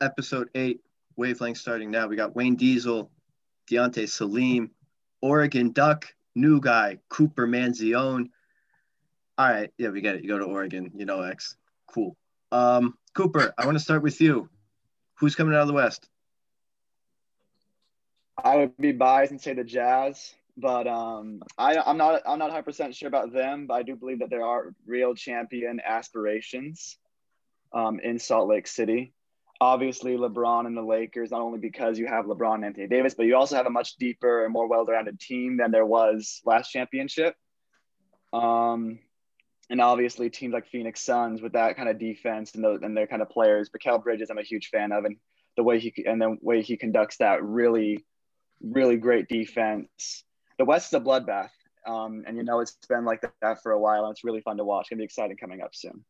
episode eight, wavelength starting now. We got Wayne Diesel, Deontay Salim, Oregon Duck, new guy, Cooper Manzione. All right, yeah, we get it. You go to Oregon, you know X. Cool. Um, Cooper, I want to start with you. Who's coming out of the West? I would be biased and say the Jazz, but um, I, I'm not I'm not 100 percent sure about them, but I do believe that there are real champion aspirations um, in Salt Lake City. Obviously, LeBron and the Lakers, not only because you have LeBron and Anthony Davis, but you also have a much deeper and more well-rounded team than there was last championship. Um, and obviously, teams like Phoenix Suns with that kind of defense and, and their kind of players. Mikal Bridges, I'm a huge fan of, and the way he and the way he conducts that really really great defense. The West is a bloodbath. Um, and you know it's been like that for a while, and it's really fun to watch. It's gonna be exciting coming up soon.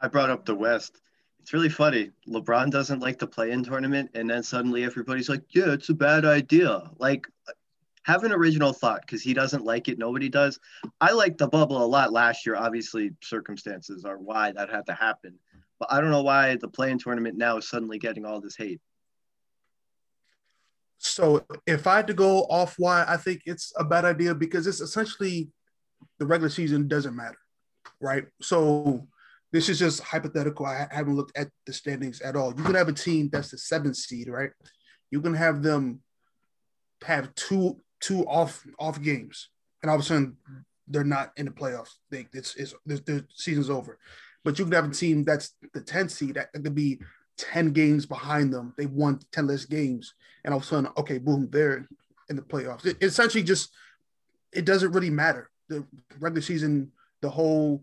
I brought up the West. It's really funny. LeBron doesn't like the play-in tournament, and then suddenly everybody's like, "Yeah, it's a bad idea." Like, have an original thought because he doesn't like it. Nobody does. I liked the bubble a lot last year. Obviously, circumstances are why that had to happen, but I don't know why the play-in tournament now is suddenly getting all this hate. So if I had to go off why I think it's a bad idea, because it's essentially the regular season doesn't matter, right? So this is just hypothetical. I haven't looked at the standings at all. You can have a team that's the seventh seed, right? You can have them have two two off off games, and all of a sudden they're not in the playoffs. They it's it's the season's over. But you can have a team that's the 10th seed that could be 10 games behind them. They won 10 less games. And all of a sudden, okay, boom, they're in the playoffs. It, essentially just, it doesn't really matter. The regular season, the whole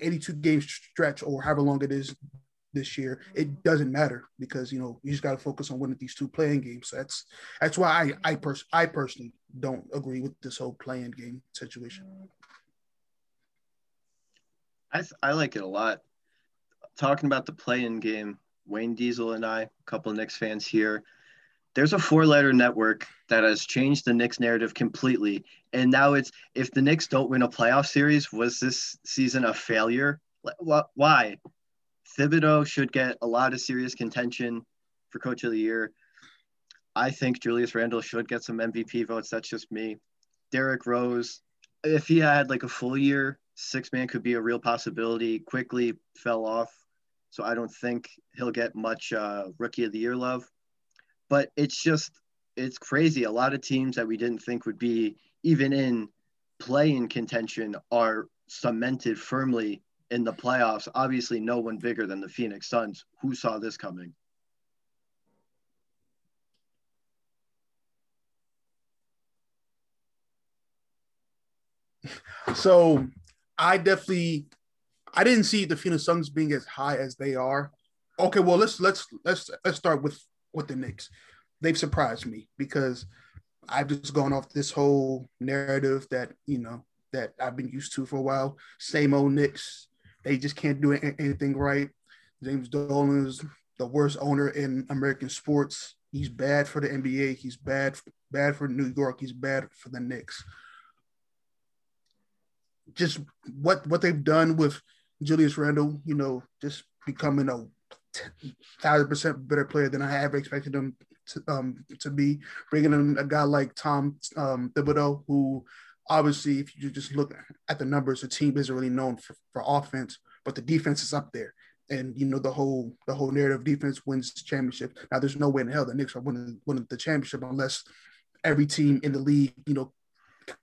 82 game stretch or however long it is this year, it doesn't matter because, you know, you just got to focus on winning these two play-in games. That's, that's why I, I, pers- I personally don't agree with this whole play-in game situation. I, I like it a lot. Talking about the play-in game, Wayne Diesel and I, a couple Knicks fans here. There's a four letter network that has changed the Knicks narrative completely. And now it's if the Knicks don't win a playoff series, was this season a failure? Why? Thibodeau should get a lot of serious contention for coach of the year. I think Julius Randle should get some MVP votes. That's just me. Derrick Rose, if he had like a full year, six man could be a real possibility. Quickly fell off so I don't think he'll get much uh, rookie of the year love. But it's just it's crazy. A lot of teams that we didn't think would be even in play in contention are cemented firmly in the playoffs. Obviously, no one bigger than the Phoenix Suns. Who saw this coming? So I definitely I didn't see the Phoenix Suns being as high as they are. Okay, well let's let's let's let's start with with the Knicks. They've surprised me because I've just gone off this whole narrative that you know that I've been used to for a while. Same old Knicks. They just can't do anything right. James Dolan is the worst owner in American sports. He's bad for the NBA. He's bad bad for New York. He's bad for the Knicks. Just what what they've done with Julius Randle, you know, just becoming a thousand percent better player than I ever expected him to, um, to be. Bringing in a guy like Tom um, Thibodeau, who obviously, if you just look at the numbers, the team isn't really known for, for offense, but the defense is up there. And you know the whole the whole narrative defense wins championship. Now there's no way in hell the Knicks are winning, winning the championship unless every team in the league, you know,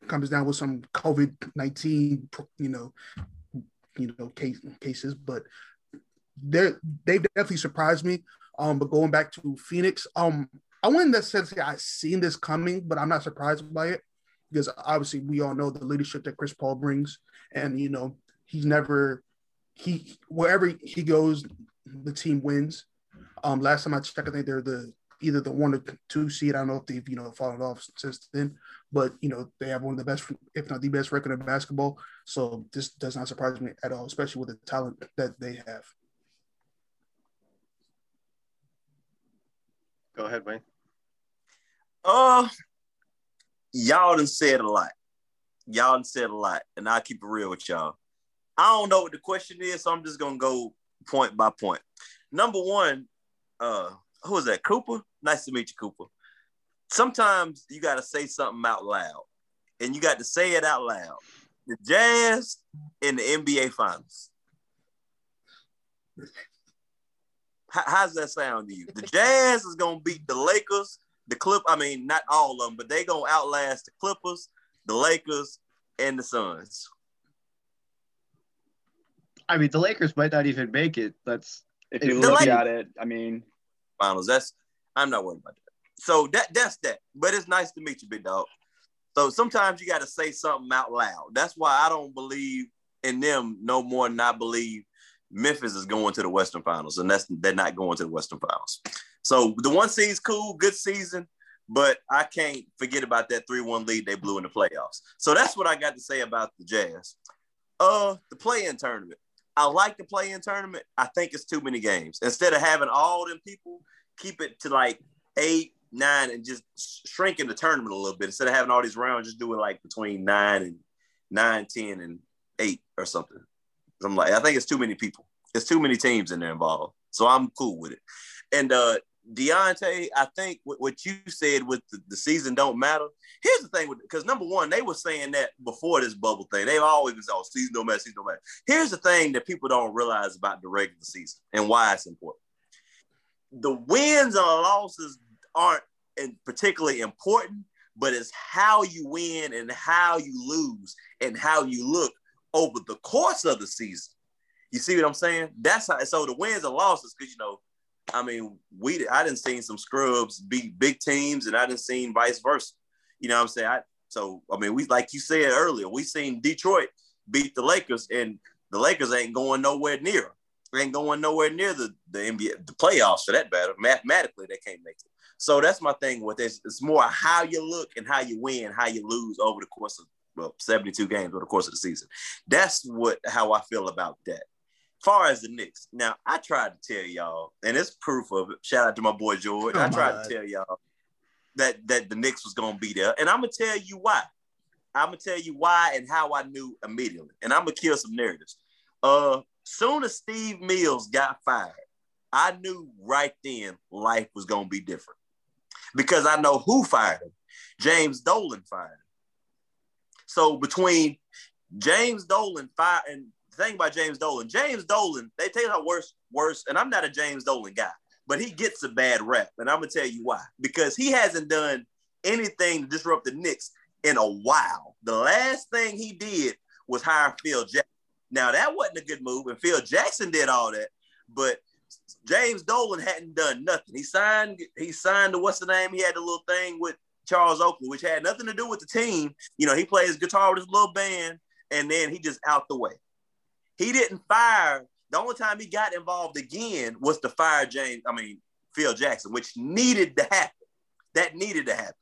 comes down with some COVID nineteen, you know, you know case, cases, but they they've definitely surprised me. Um, but going back to Phoenix, um, I wouldn't necessarily say I've seen this coming, but I'm not surprised by it because obviously we all know the leadership that Chris Paul brings, and you know he's never he wherever he goes, the team wins. Um, last time I checked, I think they're the either the one or two seed. I don't know if they've you know fallen off since then, but you know they have one of the best, if not the best, record in basketball. So this does not surprise me at all, especially with the talent that they have. Go ahead, Wayne. Uh, y'all done said a lot. Y'all done said a lot, and I'll keep it real with y'all. I don't know what the question is, so I'm just gonna go point by point. Number one, uh, who is that? Cooper. Nice to meet you, Cooper. Sometimes you got to say something out loud, and you got to say it out loud. The Jazz in the NBA Finals. How, how's that sound to you? The Jazz is gonna beat the Lakers, the Clip. I mean, not all of them, but they gonna outlast the Clippers, the Lakers, and the Suns. I mean, the Lakers might not even make it. That's If you look Lakers- at it, I mean, Finals. That's I'm not worried about that. So that that's that. But it's nice to meet you, big dog. So sometimes you got to say something out loud. That's why I don't believe in them no more than I believe Memphis is going to the Western Finals, and that's they're not going to the Western Finals. So the one seed's cool, good season, but I can't forget about that three-one lead they blew in the playoffs. So that's what I got to say about the Jazz. Uh, the play-in tournament. I like the play-in tournament. I think it's too many games. Instead of having all them people, keep it to like eight, nine, and just shrinking the tournament a little bit. Instead of having all these rounds, just do it like between nine and nine, ten, and eight or something. I'm like, I think it's too many people. It's too many teams in there involved. So I'm cool with it. And uh Deontay, I think what, you said with the, the season don't matter. Here's the thing because number one, they were saying that before this bubble thing. They've always been saying, oh, season don't matter, season don't matter. Here's the thing that people don't realize about the regular season and why it's important. The wins or losses aren't particularly important, but it's how you win and how you lose and how you look over the course of the season. You see what I'm saying? That's how. So the wins and losses, because you know, I mean, we I didn't seen some scrubs beat big teams, and I didn't seen vice versa. You know what I'm saying? I, so I mean, we like you said earlier, we seen Detroit beat the Lakers, and the Lakers ain't going nowhere near. Ain't going nowhere near the the NBA the playoffs for that matter. Mathematically, they can't make it. So that's my thing with this. It's more how you look and how you win, how you lose over the course of well, 72 games over the course of the season. That's what how I feel about that. Far as the Knicks, now I tried to tell y'all, and it's proof of it. Shout out to my boy George. I tried to tell y'all that that the Knicks was gonna be there, and I'm gonna tell you why. I'm gonna tell you why and how I knew immediately, and I'm gonna kill some narratives. Uh, soon as Steve Mills got fired, I knew right then life was gonna be different because I know who fired him. James Dolan fired him. So between James Dolan fire and the thing about James Dolan, James Dolan, they tell you how worse, worse, and I'm not a James Dolan guy, but he gets a bad rep, and I'm gonna tell you why. Because he hasn't done anything to disrupt the Knicks in a while. The last thing he did was hire Phil Jackson. Now that wasn't a good move, and Phil Jackson did all that, but James Dolan hadn't done nothing. He signed, he signed the what's the name? He had the little thing with Charles Oakley, which had nothing to do with the team. You know, he plays guitar with his little band, and then he just out the way. He didn't fire. The only time he got involved again was to fire James, I mean, Phil Jackson, which needed to happen. That needed to happen.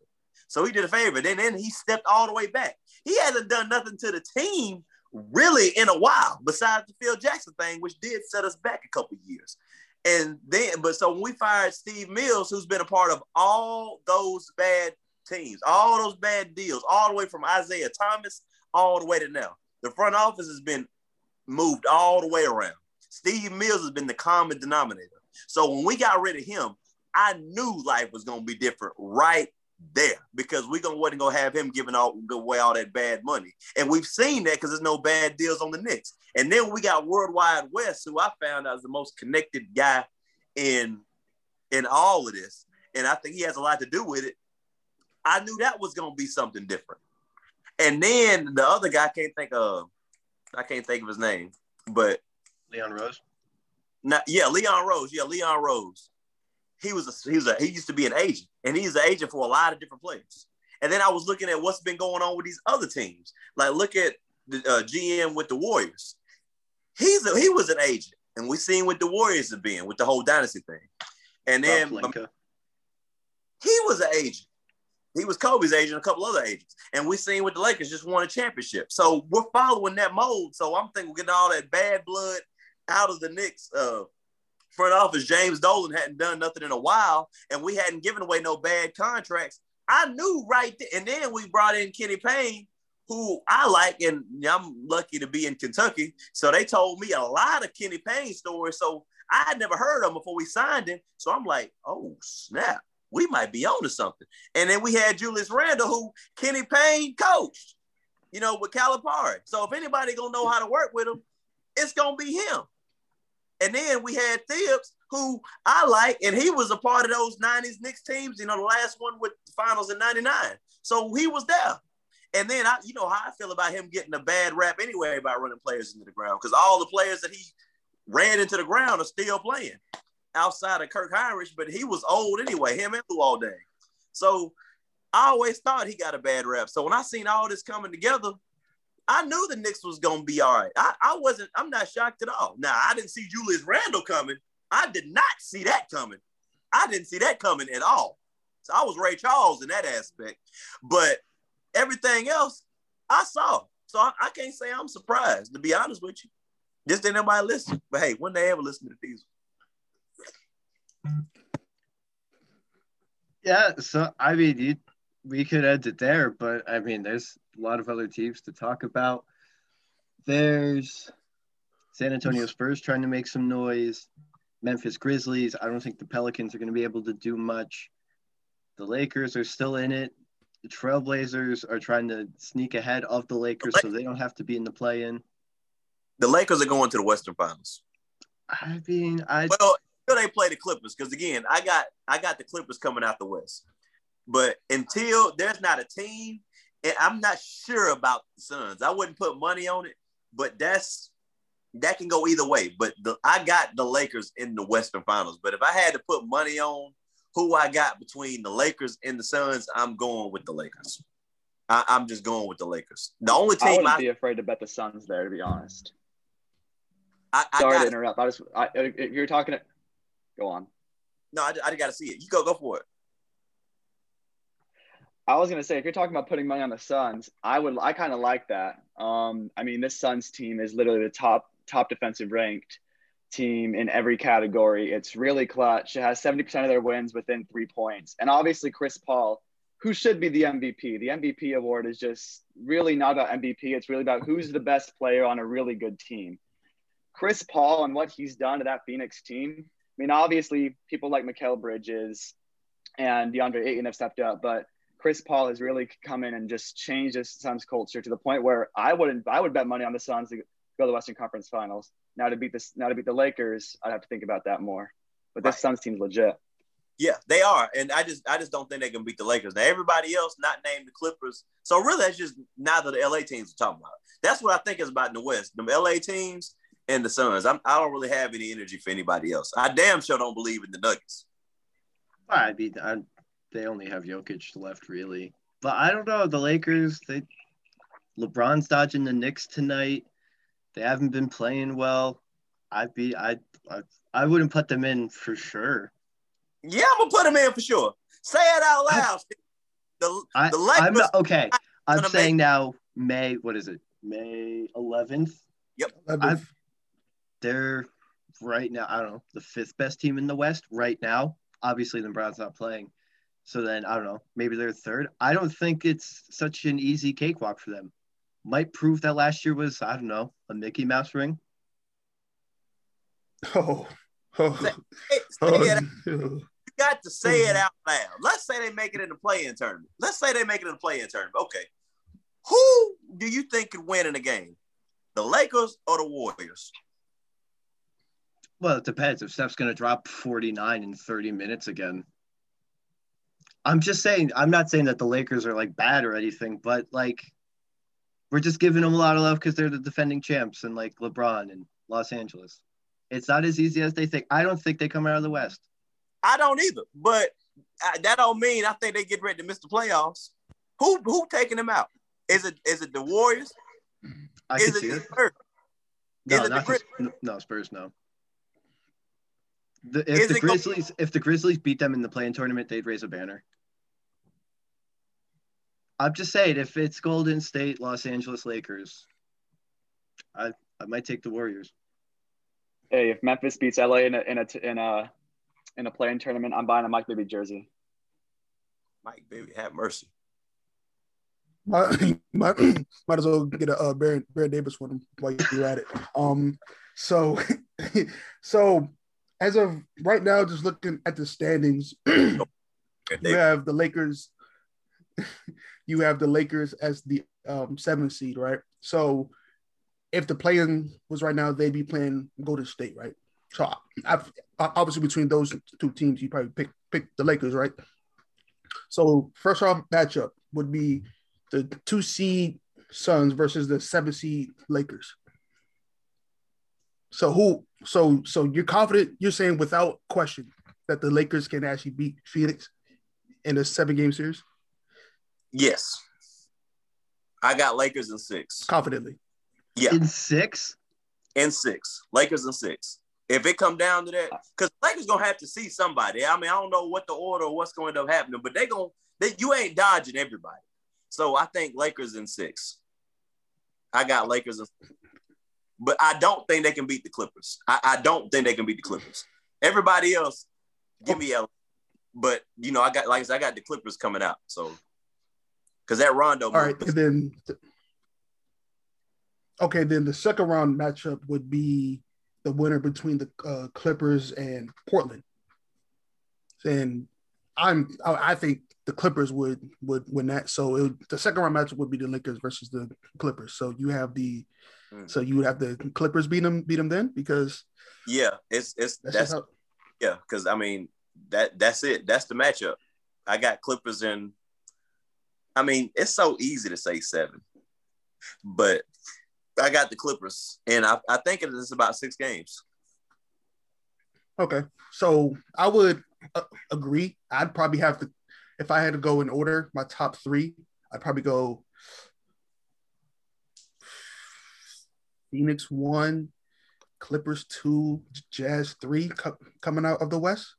So he did a favor. Then, then he stepped all the way back. He hasn't done nothing to the team really in a while, besides the Phil Jackson thing, which did set us back a couple years. And then, but so when we fired Steve Mills, who's been a part of all those bad teams, all those bad deals, all the way from Isaiah Thomas all the way to now, the front office has been moved all the way around. Steve Mills has been the common denominator. So when we got rid of him, I knew life was gonna be different right there because we gonna wasn't gonna have him giving all away all that bad money, and we've seen that because there's no bad deals on the Knicks. And then we got Worldwide Wes, who I found out is the most connected guy in in all of this, and I think he has a lot to do with it. I knew that was gonna be something different. And then the other guy I can't think of, I can't think of his name, but Leon Rose. not, yeah, Leon Rose. Yeah, Leon Rose. He was a, he was a, he used to be an agent, and he's an agent for a lot of different players. And then I was looking at what's been going on with these other teams. Like look at the uh, GM with the Warriors. He's a, he was an agent, and we seen what the Warriors have been with the whole dynasty thing. And then Rob he was an agent. He was Kobe's agent, a couple other agents. And we seen with the Lakers just won a championship. So we're following that mold. So I'm thinking we're getting all that bad blood out of the Knicks uh, front office. James Dolan hadn't done nothing in a while, and we hadn't given away no bad contracts. I knew right. And then we brought in Kenny Payne, who I like, and I'm lucky to be in Kentucky. So they told me a lot of Kenny Payne stories. So I had never heard of him before we signed him. So I'm like, oh snap, we might be on to something. And then we had Julius Randle, who Kenny Payne coached, you know, with Calipari. So if anybody gonna know how to work with him, it's gonna be him. And then we had Thibs, who I like, and he was a part of those 90s Knicks teams, you know, the last one with the finals in 99. So he was there. And then I, you know how I feel about him getting a bad rap anyway by running players into the ground because all the players that he ran into the ground are still playing outside of Kirk Hinrich, but he was old anyway, him and all day. So I always thought he got a bad rap. So when I seen all this coming together, I knew the Knicks was gonna be all right. I, I wasn't, I'm not shocked at all. Now I didn't see Julius Randle coming. I did not see that coming. I didn't see that coming at all. So I was Ray Charles in that aspect. But everything else I saw. So I, I, can't say I'm surprised, to be honest with you. Just didn't nobody listen. But hey, when they ever listen to Diesel? Yeah, so I mean, you, we could end it there, but I mean, there's a lot of other teams to talk about. There's San Antonio Spurs trying to make some noise. Memphis Grizzlies. I don't think the Pelicans are going to be able to do much. The Lakers are still in it the Trailblazers are trying to sneak ahead of the Lakers so they don't have to be in the play in. The Lakers are going to the Western Finals. I mean, I well, until they play the Clippers, because again, I got I got the Clippers coming out the West. But until there's not a team, and I'm not sure about the Suns. I wouldn't put money on it, but that's that can go either way. But the, I got the Lakers in the Western Finals. But if I had to put money on who I got between the Lakers and the Suns, I'm going with the Lakers. I, am just going with the Lakers. The only team I wouldn't I, be afraid to bet the Suns there, to be honest. I, I Sorry to interrupt. I just I, if you're talking, go on. No, I, I got to see it. You go, go for it. I was gonna say if you're talking about putting money on the Suns, I would I kind of like that. Um, I mean, this Suns team is literally the top top defensive ranked team in every category. It's really clutch. It has 70% of their wins within three points. And obviously, Chris Paul, who should be the MVP. The MVP award is just really not about MVP. It's really about who's the best player on a really good team. Chris Paul and what he's done to that Phoenix team. I mean, obviously, people like Mikal Bridges and DeAndre Ayton have stepped up, but Chris Paul has really come in and just changed this Suns culture to the point where I wouldn't, I would bet money on the Suns to go to the Western Conference Finals. Now to beat this, now to beat the Lakers, I'd have to think about that more. But this right. Suns team's legit. Yeah, they are, and I just I just don't think they can beat the Lakers. Now everybody else, not named the Clippers. So really, that's just neither the LA teams are talking about. That's what I think is about in the West. The LA teams and the Suns. I'm, I don't really have any energy for anybody else. I damn sure don't believe in the Nuggets. I mean, I, they only have Jokic left, really. But I don't know. The Lakers, they LeBron's dodging the Knicks tonight. They haven't been playing well. I'd be I I, I wouldn't put them in for sure. Yeah, I'm gonna put them in for sure. Say it out loud. the I, the Lakers, I'm not, okay. I'm saying make... now May. What is it? May 11th. Yep. I've, they're right now. I don't know the fifth best team in the West right now. Obviously, the Bron's not playing. So then I don't know. Maybe they're third. I don't think it's such an easy cakewalk for them might prove that last year was, I don't know, a Mickey Mouse ring. Oh, oh, say, oh you got to say it oh. out loud. Let's say they make it in the play-in tournament. Let's say they make it in the play-in tournament. Okay, who do you think could win in the game? The Lakers or the Warriors? Well, it depends. If Steph's going to drop 49 in 30 minutes again, I'm just saying. I'm not saying that the Lakers are like bad or anything, but like we're just giving them a lot of love because they're the defending champs and like LeBron and Los Angeles. It's not as easy as they think. I don't think they come out of the West. I don't either, but uh, that don't mean I think they get ready to miss the playoffs. Who who taking them out? Is it is it the Warriors? I is can see it. Spurs? No, not the, the, no Spurs. No. The, if is the Grizzlies if the Grizzlies beat them in the play-in tournament, they'd raise a banner. I'm just saying, if it's Golden State, Los Angeles Lakers, I I might take the Warriors. Hey, if Memphis beats LA in a in a in a in a play-in tournament, I'm buying a Mike Bibby jersey. Mike Bibby, have mercy. might, might, might as well get a uh, Baron, Baron Davis for them while you're at it. Um, so, so as of right now, just looking at the standings, you have the Lakers. You have the Lakers as the um, seventh seed, right? So, if the playing was right now, they'd be playing Golden State, right? So, I've, obviously between those two teams, you probably pick pick the Lakers, right? So, first round matchup would be the two seed Suns versus the seven seed Lakers. So who? So so you're confident? You're saying without question that the Lakers can actually beat Phoenix in a seven game series? Yes. I got Lakers in six. Confidently. Yeah. In six? In six. Lakers in six. If it come down to that, because Lakers gonna have to see somebody. I mean, I don't know what the order or what's going to end up happening, but they gonna they, you ain't dodging everybody. So I think Lakers in six. I got Lakers in but I don't think they can beat the Clippers. I, I don't think they can beat the Clippers. Everybody else, give me a. But you know, I got like I, said, I got the Clippers coming out. So because that Rondo. All right, and then okay, then the second round matchup would be the winner between the uh, Clippers and Portland. And I'm I think the Clippers would would win that. So it, the second round matchup would be the Lakers versus the Clippers. So you have the mm. so you would have the Clippers beat them beat them then because yeah, it's it's that's, that's how, yeah because I mean that that's it that's the matchup. I got Clippers and I mean it's so easy to say seven, but I got the Clippers and I I think it is about six games. Okay, so I would uh, agree. I'd probably have to if I had to go in order, my top three, I'd probably go Phoenix one, Clippers two, Jazz three co- coming out of the West.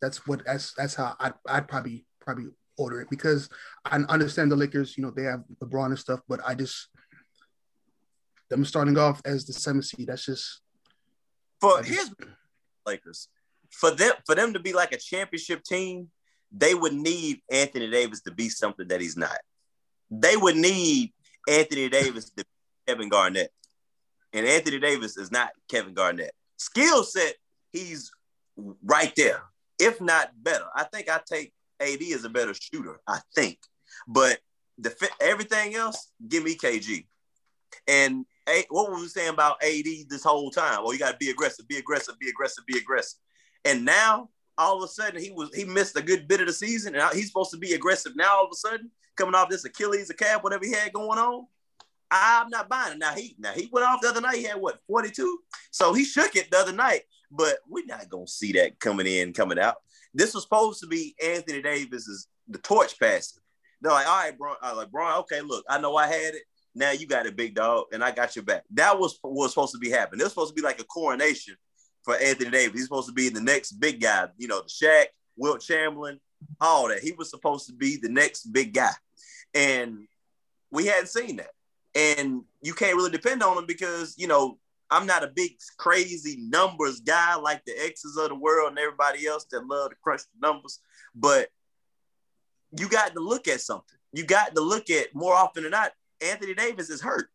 That's what that's that's how I'd, I'd probably probably order it because I understand the Lakers, you know, they have LeBron and stuff, but I just them starting off as the seventh seed. That's just for his Lakers for them for them to be like a championship team they would need Anthony Davis to be something that he's not. They would need Anthony Davis to be Kevin Garnett. And Anthony Davis is not Kevin Garnett. Skill set, he's right there, if not better. I think I take AD as a better shooter, I think. But the everything else, give me KG. And a, what were we saying about AD this whole time? Well, you got to be aggressive, be aggressive, be aggressive, be aggressive. And now all of a sudden he was he missed a good bit of the season, and he's supposed to be aggressive now. All of a sudden, coming off this Achilles, a calf, whatever he had going on, I'm not buying it. Now he now he went off the other night. He had what 42, so he shook it the other night. But we're not gonna see that coming in, coming out. This was supposed to be Anthony Davis's the torch passing. They're like, all right, bro. I like, bro. Okay, look, I know I had it. Now you got it, big dog, and I got your back. That was what was supposed to be happening. This was supposed to be like a coronation for Anthony Davis. He's supposed to be the next big guy, you know, the Shaq, Wilt Chamberlain, all that. He was supposed to be the next big guy. And we hadn't seen that. And you can't really depend on them because, you know, I'm not a big crazy numbers guy like the X's of the world and everybody else that love to crush the numbers. But you got to look at something. You got to look at more often than not, Anthony Davis is hurt.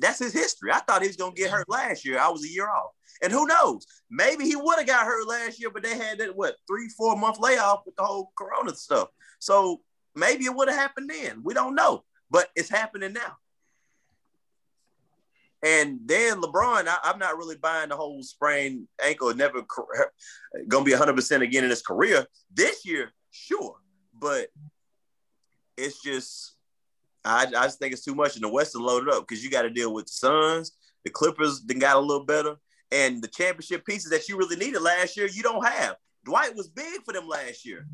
That's his history. I thought he was gonna get hurt last year. I was a year off. And who knows? Maybe he would have got hurt last year, but they had that what three, four month layoff with the whole corona stuff. So maybe it would have happened then. We don't know, but it's happening now. And then LeBron, I, am not really buying the whole sprained ankle, never gonna be 100% again in his career. This year, sure, but it's just I, I just think it's too much. And the Western loaded up because you got to deal with the Suns, the Clippers. Then got a little better, and the championship pieces that you really needed last year, you don't have. Dwight was big for them last year,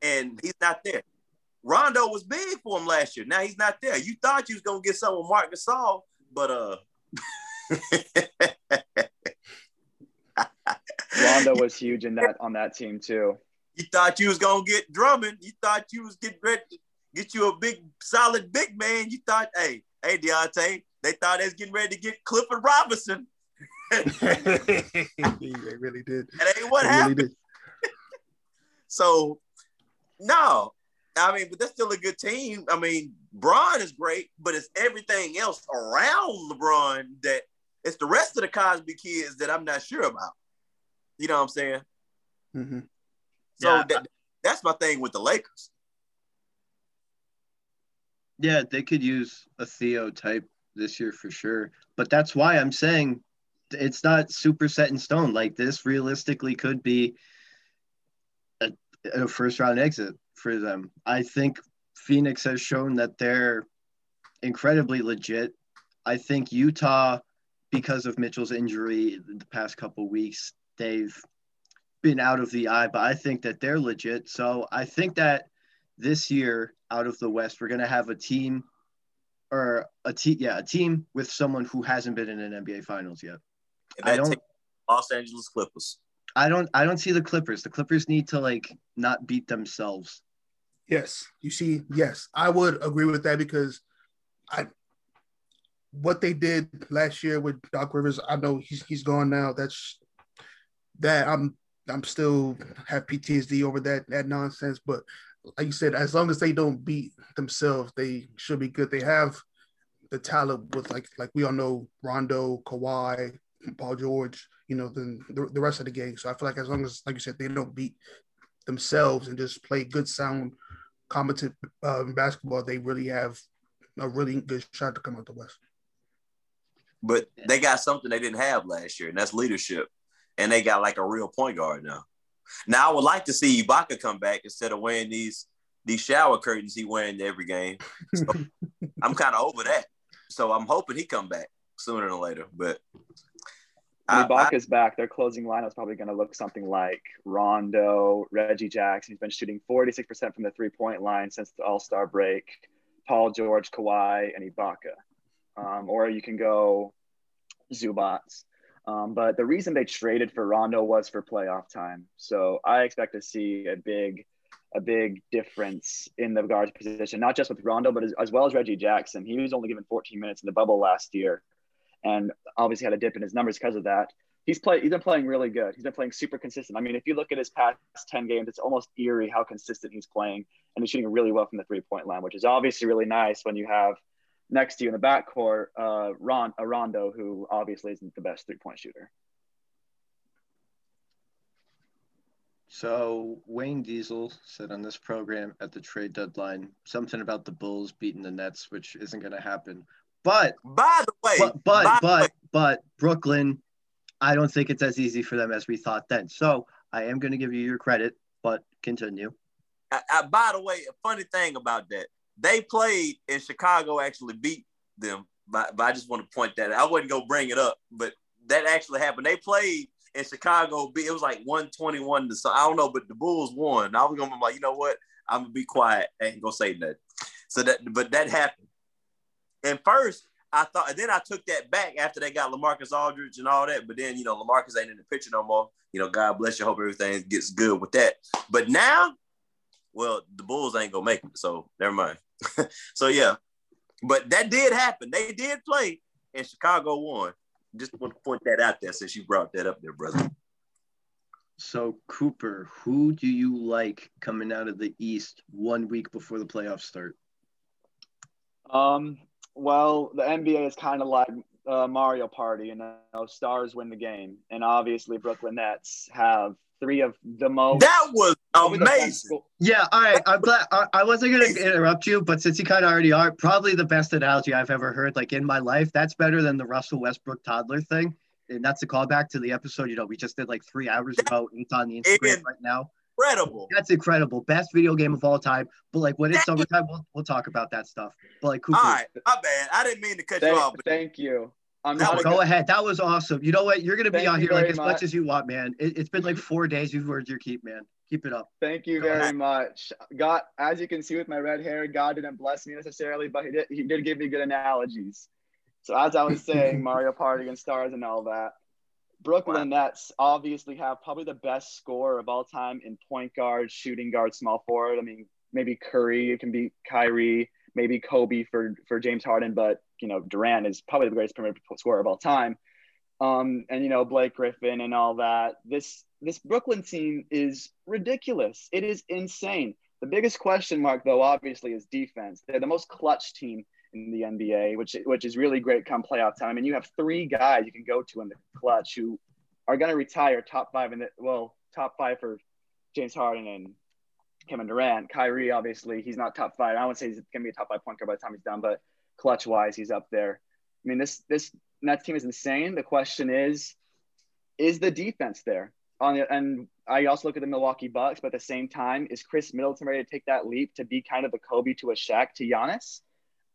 and he's not there. Rondo was big for him last year. Now he's not there. You thought you was gonna get some with Marc Gasol, but uh. Rondo was huge in that on that team too. You thought you was gonna get Drummond. You thought you was getting ready to get you a big, solid big man. You thought, hey, hey, Deontay, they thought they was getting ready to get Clifford Robinson. they really did. And ain't what they happened. Really so, no, I mean, but that's still a good team. I mean, Bron is great, but it's everything else around LeBron that it's the rest of the Cosby kids that I'm not sure about. You know what I'm saying? Mm-hmm. So Yeah. that, that's my thing with the Lakers. Yeah, they could use a Theo type this year for sure. But that's why I'm saying it's not super set in stone. Like this realistically could be a, a first round exit for them. I think Phoenix has shown that they're incredibly legit. I think Utah, because of Mitchell's injury the past couple weeks, they've been out of the eye, but I think that they're legit. So I think that this year out of the West, we're gonna have a team or a team, yeah, a team with someone who hasn't been in an NBA Finals yet. I don't- Los Angeles Clippers. I don't, I don't see the Clippers. The Clippers need to like not beat themselves. Yes, you see, yes, I would agree with that because I what they did last year with Doc Rivers, I know he's he's gone now. That's that I'm I'm still have PTSD over that that nonsense. But like you said, as long as they don't beat themselves, they should be good. They have the talent with like like we all know Rondo, Kawhi, Paul George, you know, the, the the rest of the gang. So I feel like as long as like you said, they don't beat themselves and just play good sound competent uh, basketball, they really have a really good shot to come out the West. But they got something they didn't have last year, and that's leadership. And they got like a real point guard now. Now I would like to see Ibaka come back instead of wearing these these shower curtains he wearing every game. So I'm kind of over that. So I'm hoping he come back sooner than later. But I- When I- Ibaka's back, their closing line is probably going to look something like Rondo, Reggie Jackson. He's been shooting 46% from the three point line since the All Star break. Paul George, Kawhi, and Ibaka. Um, or you can go Zubac. Um, but the reason they traded for Rondo was for playoff time. So I expect to see a big, a big difference in the guard position, not just with Rondo, but as, as well as Reggie Jackson. He was only given 14 minutes in the bubble last year, and obviously had a dip in his numbers because of that. He's played. He's been playing really good. He's been playing super consistent. I mean, if you look at his past 10 games, it's almost eerie how consistent he's playing, and he's shooting really well from the three point line, which is obviously really nice when you have next to you in the backcourt, uh, Ron, a Rondo, who obviously isn't the best three point shooter. So Wayne Diesel said on this program at the trade deadline something about the Bulls beating the Nets, which isn't going to happen. But by the way, but by but way, but but Brooklyn, I don't think it's as easy for them as we thought then. So I am going to give you your credit, but continue. I, I, by the way, a funny thing about that, they played and Chicago actually beat them. But, but I just want to point that out. I wasn't gonna bring it up, but that actually happened. They played in Chicago. beat- It was like 121 to so I don't know, but the Bulls won. I was gonna be like, you know what? I'm gonna be quiet. I ain't gonna say nothing. So that, but that happened. And first, I thought, and then I took that back after they got LaMarcus Aldridge and all that. But then, you know, LaMarcus ain't in the picture no more. You know, God bless you. Hope everything gets good with that. But now, well, the Bulls ain't gonna make it, so never mind. so yeah, but that did happen. They did play, and Chicago won. Just want to point that out there since you brought that up there, brother. So Cooper, who do you like coming out of the East one week before the playoffs start? Um, well, the NBA is kind of like uh, Mario Party, you know, stars win the game, and obviously Brooklyn Nets have three of the most. That was probably the best amazing. Yeah, all right. I'm glad I, I wasn't gonna interrupt you, but since you kind of already are, probably the best analogy I've ever heard, like in my life. That's better than the Russell Westbrook toddler thing. And that's a callback to the episode. You know, we just did like three hours ago. It's on the Instagram And- right now. Incredible. That's incredible. Best video game of all time. But like when it's That- summertime, we'll, we'll talk about that stuff. But like Cooper, All right, my bad. I didn't mean to cut you off, but thank you. I'm That not was a go good- ahead. That was awesome. You know what? You're gonna be Thank on here like as much much. as you want, man. It, it's been like four days. You've earned your keep, man. Keep it up. Thank you Go very ahead. much. God, as you can see with my red hair, God didn't bless me necessarily, but he did, he did give me good analogies. So as I was saying, Mario Party and stars and all that, Brooklyn Nets obviously have probably the best scorer of all time in point guard, shooting guard, small forward. I mean, maybe Curry, it can be Kyrie, maybe Kobe for for James Harden, but you know Durant is probably the greatest perimeter scorer of all time. Um, and you know Blake Griffin and all that. This this Brooklyn team is ridiculous. It is insane. The biggest question mark, though, obviously, is defense. They're the most clutch team in the NBA, which which is really great come playoff time. Mean, you have three guys you can go to in the clutch who are going to retire top five in the well, top five for James Harden and Kevin Durant. Kyrie, obviously, he's not top five. I wouldn't say he's going to be a top five point guard by the time he's done, but clutch wise, he's up there. I mean, this this Nets team is insane. The question is, is the defense there? On the, and I also look at the Milwaukee Bucks, but at the same time, is Khris Middleton ready to take that leap to be kind of the Kobe to a Shaq to Giannis?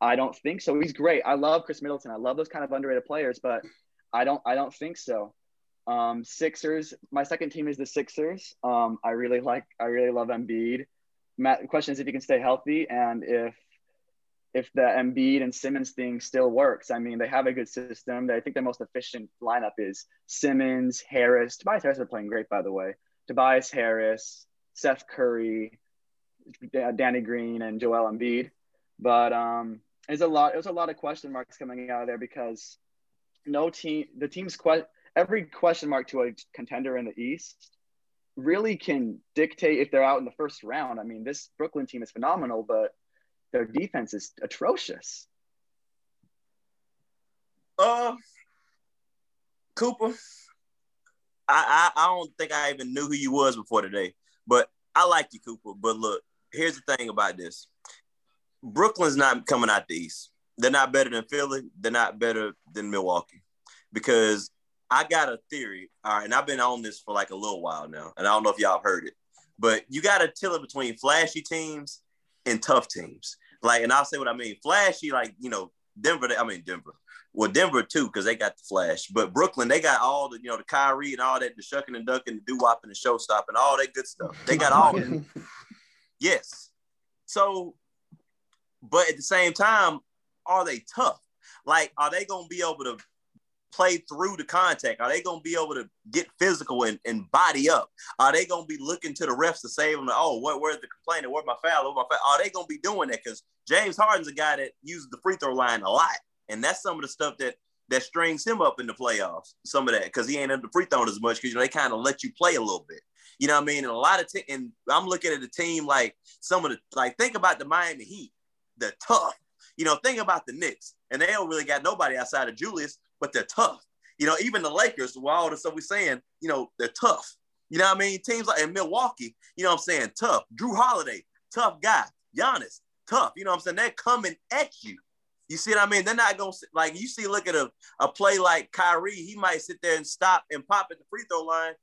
I don't think so. He's great. I love Khris Middleton. I love those kind of underrated players, but I don't I don't think so. Um, Sixers. My second team is the Sixers. Um, I really like. I really love Embiid. Matt, the question is if he can stay healthy and if if the Embiid and Simmons thing still works. I mean, they have a good system. I think the most efficient lineup is Simmons, Harris. Tobias Harris are playing great, by the way. Tobias Harris, Seth Curry, Danny Green, and Joel Embiid. But um, there's a lot. There's a lot of question marks coming out of there because no team, the team's que- every question mark to a contender in the East really can dictate if they're out in the first round. I mean, this Brooklyn team is phenomenal, but their defense is atrocious. Uh, Cooper, I, I I don't think I even knew who you was before today, but I like you, Cooper. But look, here's the thing about this: Brooklyn's not coming out the East. They're not better than Philly. They're not better than Milwaukee, because I got a theory. All right, and I've been on this for like a little while now, and I don't know if y'all have heard it, but you got to tell it between flashy teams and tough teams. Like, and I'll say what I mean. Flashy, like you know, Denver. I mean Denver. Well, Denver too, because they got the flash. But Brooklyn, they got all the, you know, the Kyrie and all that, the shucking and ducking, the doo wop and the show stop and all that good stuff. They got all that. Yes. So, but at the same time, are they tough? Like, are they gonna be able to play through the contact? Are they going to be able to get physical and, and body up? Are they going to be looking to the refs to save them? Oh, what, where's the complaint? Where's my foul? Where's my foul? Are they going to be doing that? Because James Harden's a guy that uses the free throw line a lot. And that's some of the stuff that that strings him up in the playoffs. Some of that because he ain't under free throw as much because you know they kind of let you play a little bit. You know what I mean? And a lot of te- and I'm looking at the team like some of the like think about the Miami Heat, the tough. You know, think about the Knicks, and they don't really got nobody outside of Julius, but they're tough. You know, even the Lakers, with all the stuff we're saying, you know, they're tough. You know what I mean? Teams like in Milwaukee, you know what I'm saying? Tough. Jrue Holiday, tough guy. Giannis, tough. You know what I'm saying? They're coming at you. You see what I mean? They're not gonna like you see. Look at a, a play like Kyrie. He might sit there and stop and pop at the free throw line.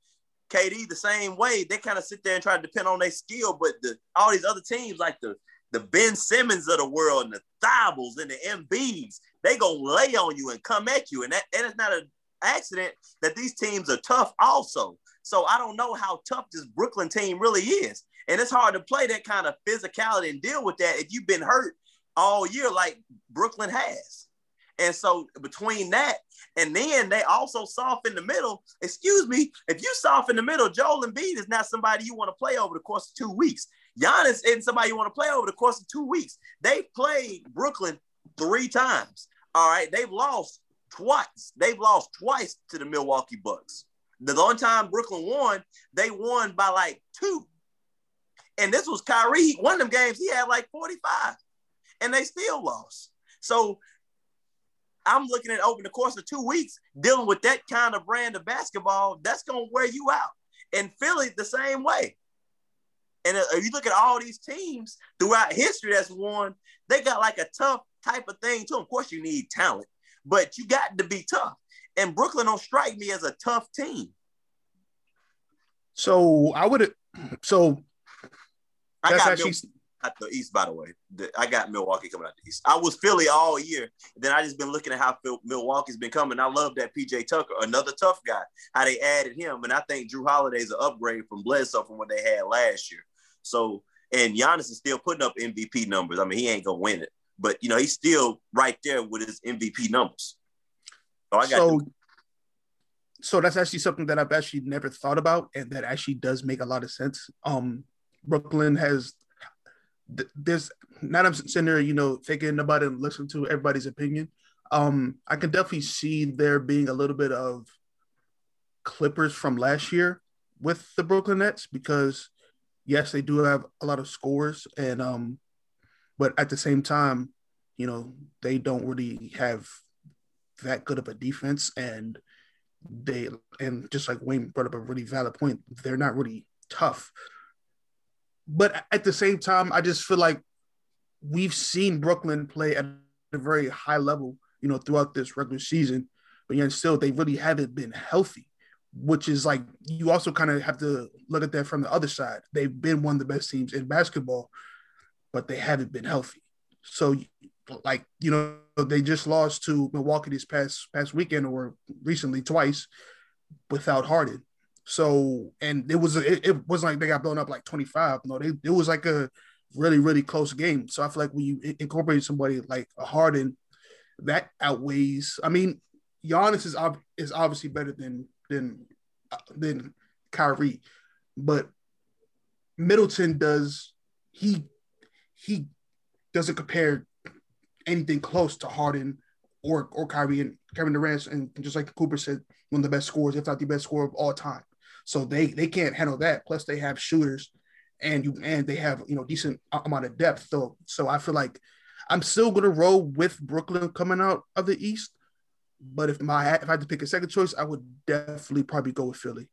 KD the same way. They kind of sit there and try to depend on their skill, but the all these other teams like the the Ben Simmons of the world and the Thybulles and the Embiids, they gonna lay on you and come at you, and that and it's not an accident that these teams are tough also. So I don't know how tough this Brooklyn team really is, and it's hard to play that kind of physicality and deal with that if you've been hurt all year like Brooklyn has. And so between that and then they also soft in the middle. Excuse me, if you soft in the middle, Joel Embiid is not somebody you want to play over the course of two weeks. Giannis isn't somebody you want to play over the course of two weeks. They played Brooklyn three times. All right, they've lost twice. They've lost twice to the Milwaukee Bucks. The only time Brooklyn won, they won by like two. And this was Kyrie. One of them games, he had like 45 and they still lost. So I'm looking at over the course of two weeks, dealing with that kind of brand of basketball, that's going to wear you out. And Philly, the same way. And uh, if you look at all these teams throughout history that's won, they got like a tough type of thing to them. Of course, you need talent, but you got to be tough. And Brooklyn don't strike me as a tough team. So I would. So I got actually at the East, by the way. The, I got Milwaukee coming out the East. I was Philly all year. Then I just been looking at how Phil, Milwaukee's been coming. I love that PJ Tucker, another tough guy. How they added him, and I think Jrue Holiday's an upgrade from Bledsoe from what they had last year. So, and Giannis is still putting up MVP numbers. I mean, he ain't gonna win it, but you know he's still right there with his MVP numbers. So I got. So, so that's actually something that I've actually never thought about, and that actually does make a lot of sense. Um, Brooklyn has there's not I'm sitting there, you know, thinking about it and listening to everybody's opinion. Um, I can definitely see there being a little bit of Clippers from last year with the Brooklyn Nets because yes, they do have a lot of scores, and um, but at the same time, you know, they don't really have that good of a defense, and they and just like Wayne brought up a really valid point, they're not really tough. But at the same time, I just feel like we've seen Brooklyn play at a very high level, you know, throughout this regular season, but yet still they really haven't been healthy which is like you also kind of have to look at that from the other side. They've been one of the best teams in basketball, but they haven't been healthy. So, like you know, they just lost to Milwaukee this past past weekend or recently twice without Harden. So, and it was it, it wasn't like they got blown up like twenty five. No, they it was like a really really close game. So I feel like when you incorporate somebody like a Harden, that outweighs. I mean, Giannis is ob- is obviously better than than than Kyrie, but Middleton does he he doesn't compare anything close to Harden or or Kyrie and Kevin Durant, and just like Cooper said, one of the best scorers, if not the best scorer of all time. So they they can't handle that. Plus, they have shooters, and you and they have you know decent amount of depth. So so I feel like I'm still gonna roll with Brooklyn coming out of the East, but if my if I had to pick a second choice, I would definitely probably go with Philly.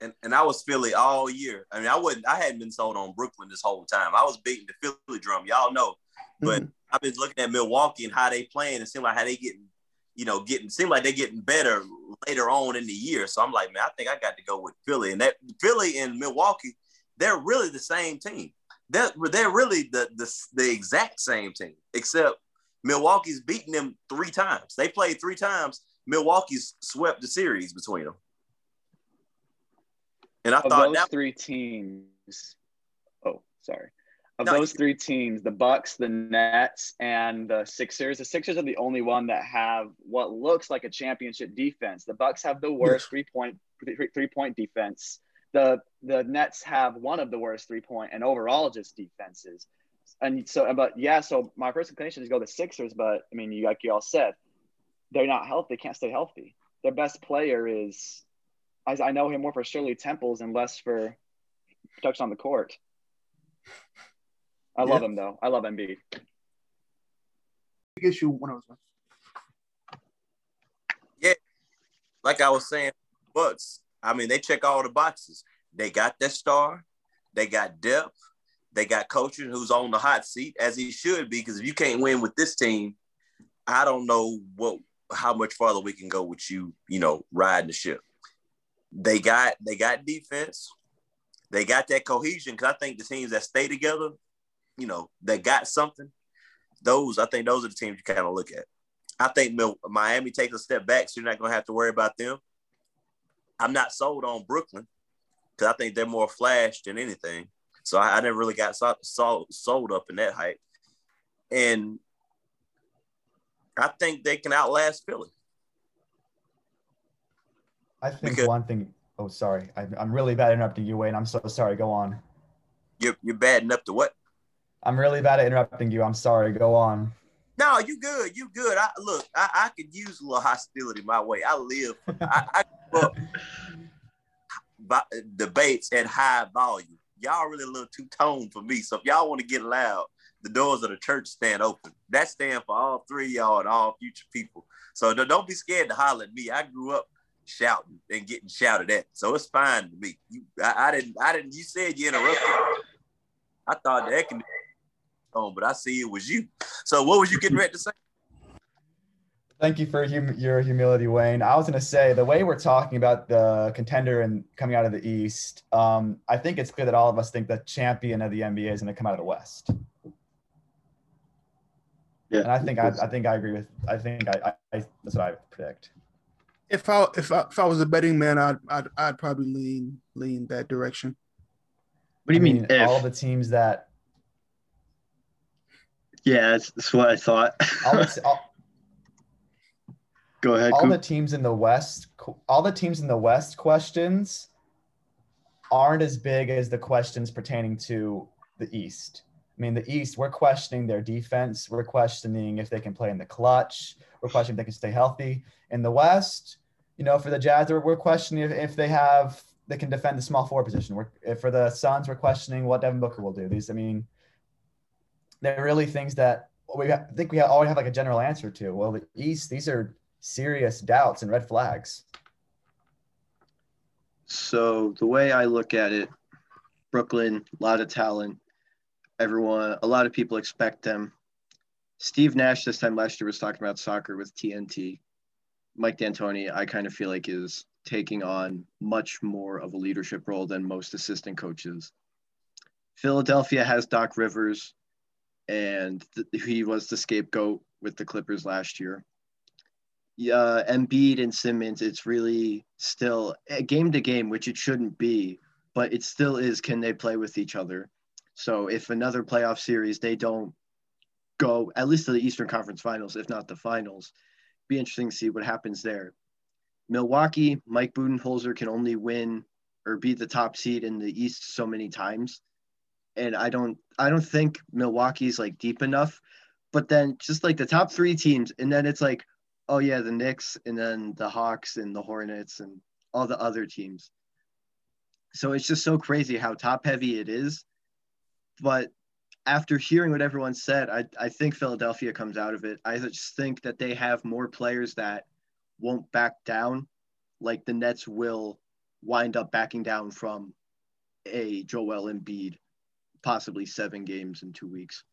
And and I was Philly all year. I mean, I wouldn't. I hadn't been sold on Brooklyn this whole time. I was beating the Philly drum. Y'all know, but mm-hmm. I've been looking at Milwaukee and how they playing. It seemed like how they getting, you know, getting seemed like they're getting better later on in the year. So I'm like, man, I think I got to go with Philly. And that Philly and Milwaukee, they're really the same team. They're they're really the the, the exact same team, except Milwaukee's beaten them three times. They played three times. Milwaukee's swept the series between them. And I of thought those that, three teams. Oh, sorry. Of no, those three teams, the Bucks, the Nets, and the Sixers. The Sixers are the only one that have what looks like a championship defense. The Bucks have the worst three point three point defense. The the Nets have one of the worst three point and overall just defenses and so, but yeah, so my first inclination is go the Sixers, but I mean, you like you all said, they're not healthy. They can't stay healthy. Their best player is, as I know him more for Shirley Temples and less for touch on the court. I yeah. love him though. I love Embiid. Issue when I was. Yeah, like I was saying, Bucks. I mean, they check all the boxes. They got their star. They got depth they got coaching who's on the hot seat as he should be. Because if you can't win with this team, I don't know what how much farther we can go with you. You know, riding the ship. They got they got defense. They got that cohesion because I think the teams that stay together, you know, that got something. Those I think those are the teams you kind of look at. I think Miami takes a step back, so you're not going to have to worry about them. I'm not sold on Brooklyn because I think they're more flash than anything. So I, I never really got so, so, sold up in that hype. And I think they can outlast Philly. I think because, one thing. Oh, sorry. I, am really bad at interrupting you, Wayne. I'm so sorry. Go on. You're, you're bad enough to what? I'm really bad at interrupting you. I'm sorry. Go on. No, you good. You good. I look. I, I could use a little hostility my way. I live. I, I debates at high volume y'all really a little too toned for me. So if y'all want to get loud, the doors of the church stand open. That stand for all three y'all and all future people. So don't be scared to holler at me. I grew up shouting and getting shouted at, so it's fine to me. You, I, I didn't, I didn't. You said you interrupted. I thought that can on, but I see it was you. So what was you getting ready to say? Thank you for hum- your humility, Wayne. I was going to say the way we're talking about the contender and coming out of the East, um, I think it's clear that all of us think the champion of the NBA is going to come out of the West. Yeah, and I think I, I think I agree with. I think I, I that's what I predict. If I if I, if I was a betting man, I'd I'd, I'd probably lean lean that direction. What do you I mean? mean all the teams that. Yeah, that's, that's what I thought. all, the, all, Go ahead. All Coop. the teams in the West, all the teams in the West questions aren't as big as the questions pertaining to the East. I mean, the East, we're questioning their defense. We're questioning if they can play in the clutch. We're questioning if they can stay healthy. In the West, you know, for the Jazz, we're questioning if, if they have they can defend the small forward position. We're, for the Suns, we're questioning what Devin Booker will do. These, I mean, they're really things that we I think we already have like a general answer to. Well, the East, these are serious doubts and red flags. So the way I look at it, Brooklyn, a lot of talent. Everyone, a lot of people expect them. Steve Nash this time last year was talking about soccer with TNT. Mike D'Antoni, I kind of feel like is taking on much more of a leadership role than most assistant coaches. Philadelphia has Doc Rivers, and th- he was the scapegoat with the Clippers last year. Yeah, Embiid and Simmons, it's really still game to game, which it shouldn't be, but it still is. Can they play with each other? So if another playoff series they don't go at least to the Eastern Conference Finals, if not the finals, be interesting to see what happens there. Milwaukee, Mike Budenholzer can only win or be the top seed in the East so many times. And I don't I don't think Milwaukee's like deep enough. But then just like the top three teams, and then it's like, oh yeah, the Knicks and then the Hawks and the Hornets and all the other teams. So it's just so crazy how top heavy it is. But after hearing what everyone said, I, I think Philadelphia comes out of it. I just think that they have more players that won't back down, like the Nets will wind up backing down from a Joel Embiid, possibly seven games in two weeks.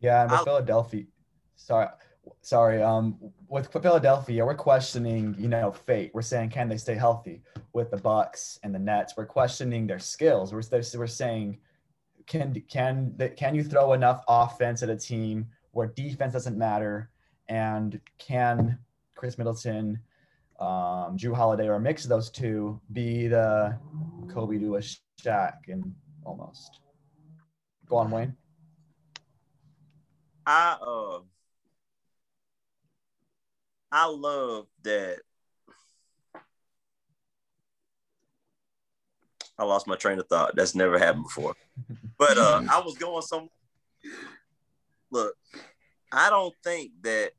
Yeah, and with I'll- Philadelphia, sorry, sorry. Um, with Philadelphia, we're questioning, you know, fate. We're saying, can they stay healthy? With the Bucks and the Nets, we're questioning their skills. We're we're saying, can can can you throw enough offense at a team where defense doesn't matter? And can Khris Middleton, um, Jrue Holiday, or a mix of those two be the Kobe to a Shaq and almost? Go on, Wayne. I uh, I love that. I lost my train of thought. That's never happened before. But uh, I was going some. Look, I don't think that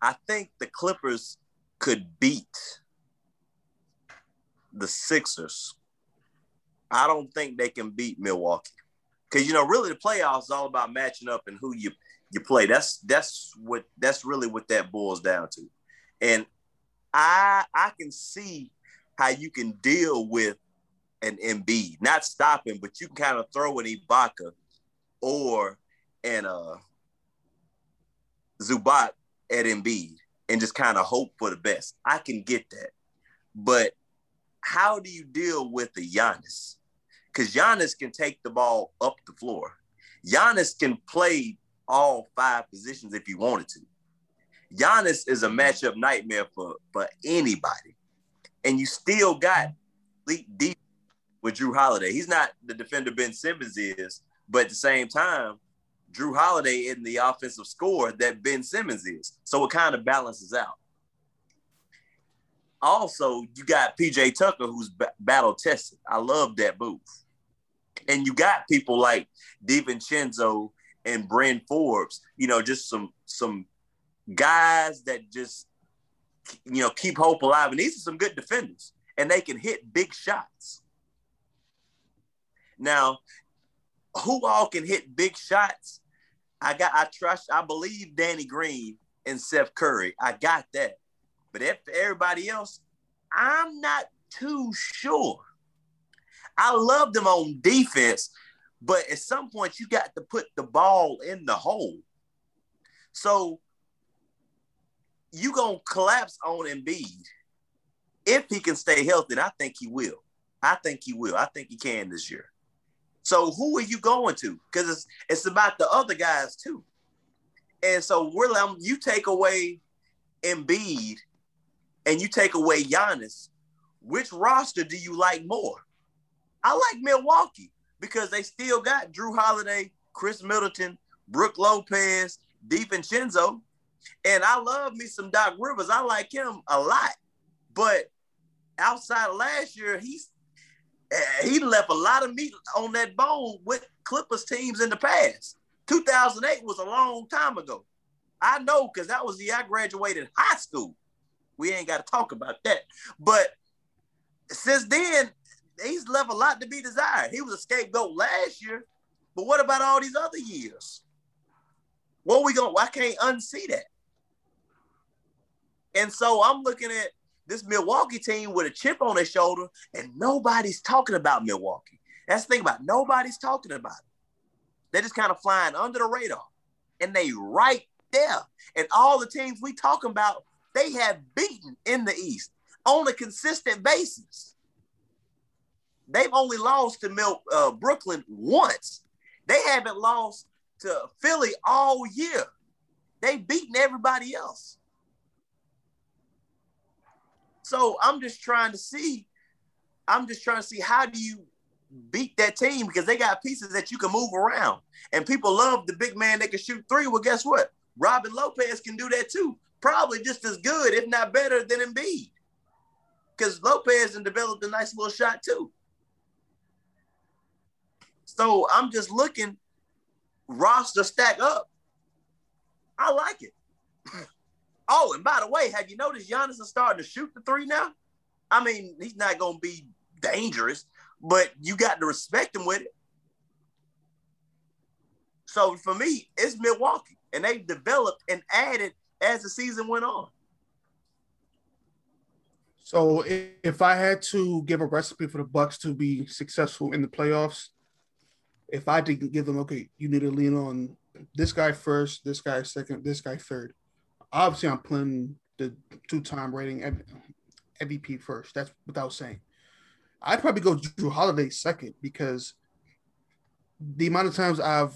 I think the Clippers could beat the Sixers. I don't think they can beat Milwaukee. Cause you know, really the playoffs is all about matching up and who you you play. That's that's what that's really what that boils down to. And I I can see how you can deal with an Embiid, not stopping, but you can kind of throw an Ibaka or an uh Zubac at Embiid and just kind of hope for the best. I can get that. But how do you deal with the Giannis? Because Giannis can take the ball up the floor. Giannis can play all five positions if he wanted to. Giannis is a matchup nightmare for, for anybody. And you still got elite deep with Jrue Holiday. He's not the defender Ben Simmons is, but at the same time, Jrue Holiday in the offensive score that Ben Simmons is. So it kind of balances out. Also, you got PJ Tucker who's b- battle tested. I love that move. And you got people like DiVincenzo and Bryn Forbes, you know, just some some guys that just you know keep hope alive. And these are some good defenders, and they can hit big shots. Now, who all can hit big shots? I got I trust I believe Danny Green and Seth Curry. I got that. But if everybody else, I'm not too sure. I love them on defense, but at some point you got to put the ball in the hole. So you gonna collapse on Embiid if he can stay healthy. And I think he will. I think he will. I think he can this year. So who are you going to? Because it's it's about the other guys too. And so we're um, you take away Embiid and you take away Giannis. Which roster do you like more? I like Milwaukee because they still got Jrue Holiday, Khris Middleton, Brook Lopez, DiVincenzo. And I love me some Doc Rivers. I like him a lot. But outside of last year, he's eh, he left a lot of meat on that bone with Clippers teams in the past. 2008 was a long time ago. I know because that was the I graduated high school We ain't got to talk about that. But since then, he's left a lot to be desired. He was a scapegoat last year, but what about all these other years? What we going? Why can't unsee that? And so I'm looking at this Milwaukee team with a chip on their shoulder, and nobody's talking about Milwaukee. That's the thing about it. nobody's talking about it. They're just kind of flying under the radar, and they right there. And all the teams we talking about, they have beaten in the East on a consistent basis. They've only lost to Mil- uh, Brooklyn once. They haven't lost to Philly all year. They've beaten everybody else. So I'm just trying to see. I'm just trying to see how do you beat that team because they got pieces that you can move around. And people love the big man that can shoot three. Well, guess what? Robin Lopez can do that too. Probably just as good, if not better, than Embiid. Because Lopez has developed a nice little shot too. So I'm just looking roster stack up. I like it. Oh, and by the way, have you noticed Giannis is starting to shoot the three now? I mean, he's not going to be dangerous, but you got to respect him with it. So for me, it's Milwaukee, and they've developed and added as the season went on. So if I had to give a recipe for the Bucks to be successful in the playoffs, if I didn't give them, okay, you need to lean on this guy first, this guy second, this guy third. Obviously, I'm putting the two-time rating MVP first. That's without saying. I'd probably go Jrue Holiday second because the amount of times I've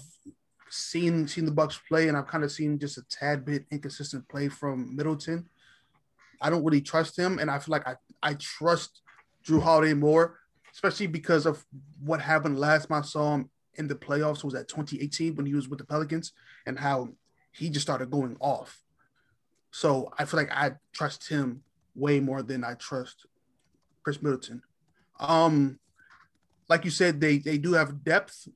seen seen the Bucks play, and I've kind of seen just a tad bit inconsistent play from Middleton. I don't really trust him, and I feel like I I trust Jrue Holiday more, especially because of what happened last time I saw him in the playoffs was at 2018 when he was with the Pelicans and how he just started going off. So I feel like I trust him way more than I trust Khris Middleton. Um, like you said, they they do have depth,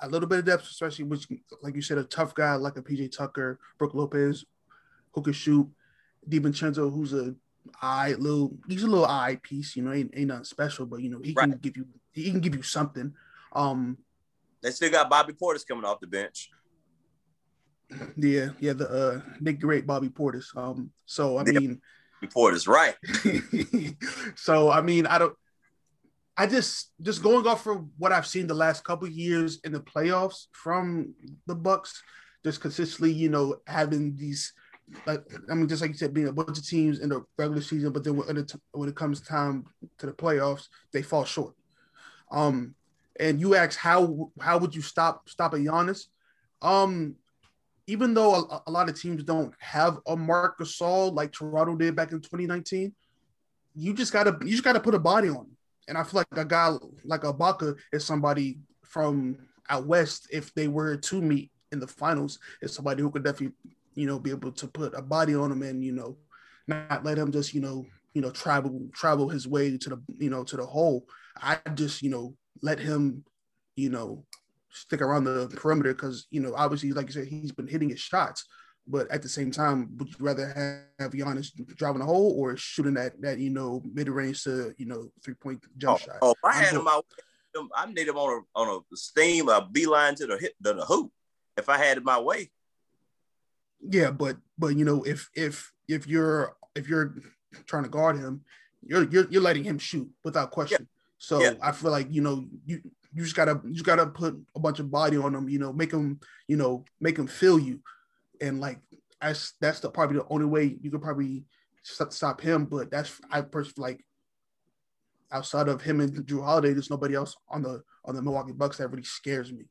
a little bit of depth, especially which, like you said, a tough guy like a PJ Tucker, Brook Lopez, who can shoot. DiVincenzo, who's a eye little, he's a little eye piece, you know, ain't, ain't nothing special, but you know, he right. can give you he can give you something. Um, they still got Bobby Portis coming off the bench. Yeah, yeah, the uh Nick great Bobby Portis. Um, so I yeah, mean Portis, right. so I mean, I don't I just just going off from what I've seen the last couple years in the playoffs from the Bucks, just consistently, you know, having these like I mean, just like you said, being a bunch of teams in the regular season, but then when it, when it comes time to the playoffs, they fall short. Um, and you ask how how would you stop stop a Giannis? Um, even though a, a, lot of teams don't have a Marc Gasol like Toronto did back in 2019, you just gotta you just gotta put a body on. Him. And I feel like a guy like Ibaka is somebody from out west. If they were to meet in the finals, is somebody who could definitely you know be able to put a body on him and you know not let him just you know you know travel travel his way to the you know to the hole. I just you know let him, you know, stick around the perimeter because you know obviously, like you said, he's been hitting his shots. But at the same time, would you rather have, Giannis driving a hole or shooting that that you know mid range to you know three point jump oh, shot? Oh, if I had him out. I need him on a on a steam, a beeline to the hit to the hoop. If I had it my way. Yeah, but but you know if if if you're if you're trying to guard him, you're you're, you're letting him shoot without question. So yeah. I feel like you know you you just gotta you just gotta put a bunch of body on them. You know, make them you know make them feel you, and like that's that's the probably the only way you could probably stop him. But that's I personally like outside of him and Jrue Holiday, there's nobody else on the on the Milwaukee Bucks that really scares me.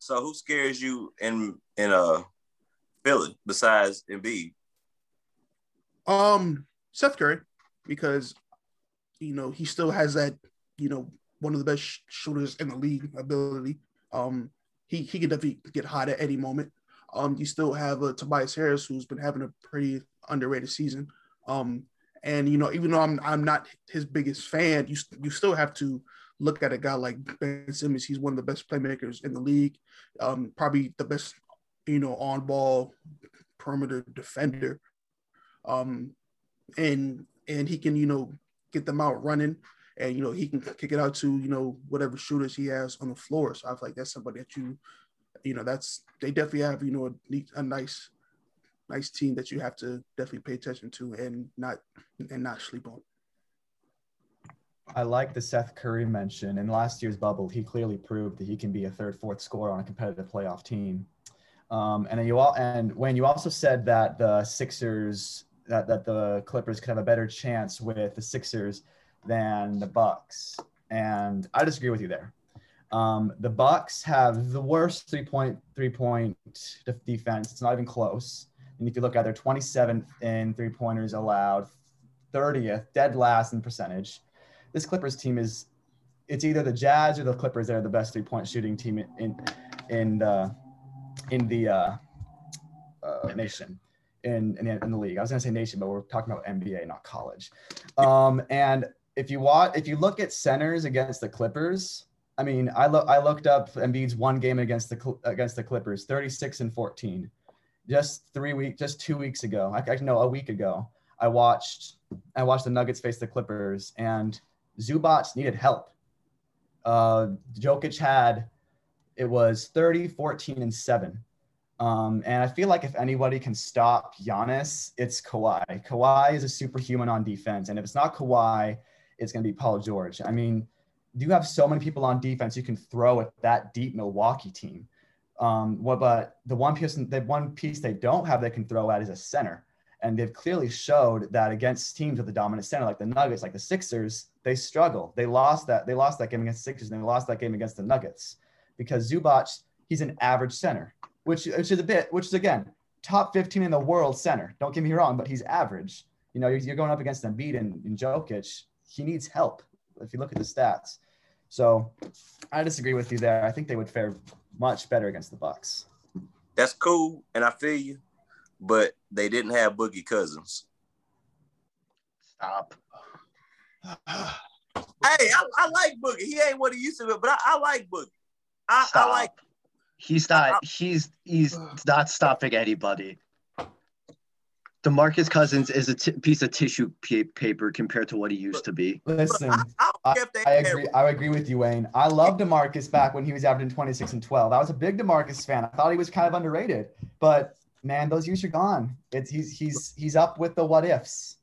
So who scares you in in uh Philly besides Embiid? Um, Seth Curry, because you know, he still has that, you know, one of the best shooters in the league ability. Um, he he can definitely get hot at any moment. Um, you still have uh, Tobias Harris, who's been having a pretty underrated season. Um, and you know, even though I'm I'm not his biggest fan, you you still have to look at a guy like Ben Simmons. He's one of the best playmakers in the league. Um, probably the best, you know, on ball perimeter defender. Um, and and he can, you know, get them out running and you know he can kick it out to you know whatever shooters he has on the floor. So I feel like that's somebody that you, you know, that's they definitely have you know a, a nice, nice team that you have to definitely pay attention to and not and not sleep on. I like the Seth Curry mention. In last year's bubble, he clearly proved that he can be a third, fourth scorer on a competitive playoff team. Um, and then you all, and when you also said that the Sixers, that, that the Clippers could have a better chance with the Sixers than the Bucks, and I disagree with you there. Um, the Bucks have the worst three point three point defense. It's not even close. And if you look at their 27th in three pointers allowed, 30th, dead last in percentage. This Clippers team is it's either the Jazz or the Clippers that are the best three point shooting team in in in the in the uh, uh, nation in, in in the league. I was gonna say nation, but we're talking about NBA, not college. Um, and if you watch, if you look at centers against the Clippers, I mean, I look, I looked up Embiid's one game against the against the Clippers, 36 and 14, just three weeks, just two weeks ago. I, I know a week ago, I watched, I watched the Nuggets face the Clippers, and Zubac needed help. Uh, Jokic had, it was 30, 14, and seven. Um, and I feel like if anybody can stop Giannis, it's Kawhi. Kawhi is a superhuman on defense, and if it's not Kawhi, it's going to be Paul George. I mean, you have so many people on defense you can throw at that deep Milwaukee team. Um, what, but the one piece, the one piece they don't have they can throw at is a center. And they've clearly showed that against teams with a dominant center, like the Nuggets, like the Sixers, they struggle. They lost that. They lost that game against the Sixers, and they lost that game against the Nuggets because Zubac, he's an average center, which which is a bit, which is again top 15 in the world center. Don't get me wrong, but he's average. You know, you're, you're going up against Embiid and, and Jokic he needs help if you look at the stats. So I disagree with you there. I think they would fare much better against the Bucks. That's cool, and I feel you, but they didn't have Boogie Cousins. Stop. hey, I, I, like Boogie. He ain't what he used to be, but I, I like Boogie. I, I, like. He's not. he's he's not stopping anybody. DeMarcus Cousins is a t- piece of tissue p- paper compared to what he used to be. Listen, I, I, I, agree. I agree with you, Wayne. I love DeMarcus back when he was averaging 26 and 12. I was a big DeMarcus fan. I thought he was kind of underrated, but man, those years are gone. It's he's he's he's up with the what ifs.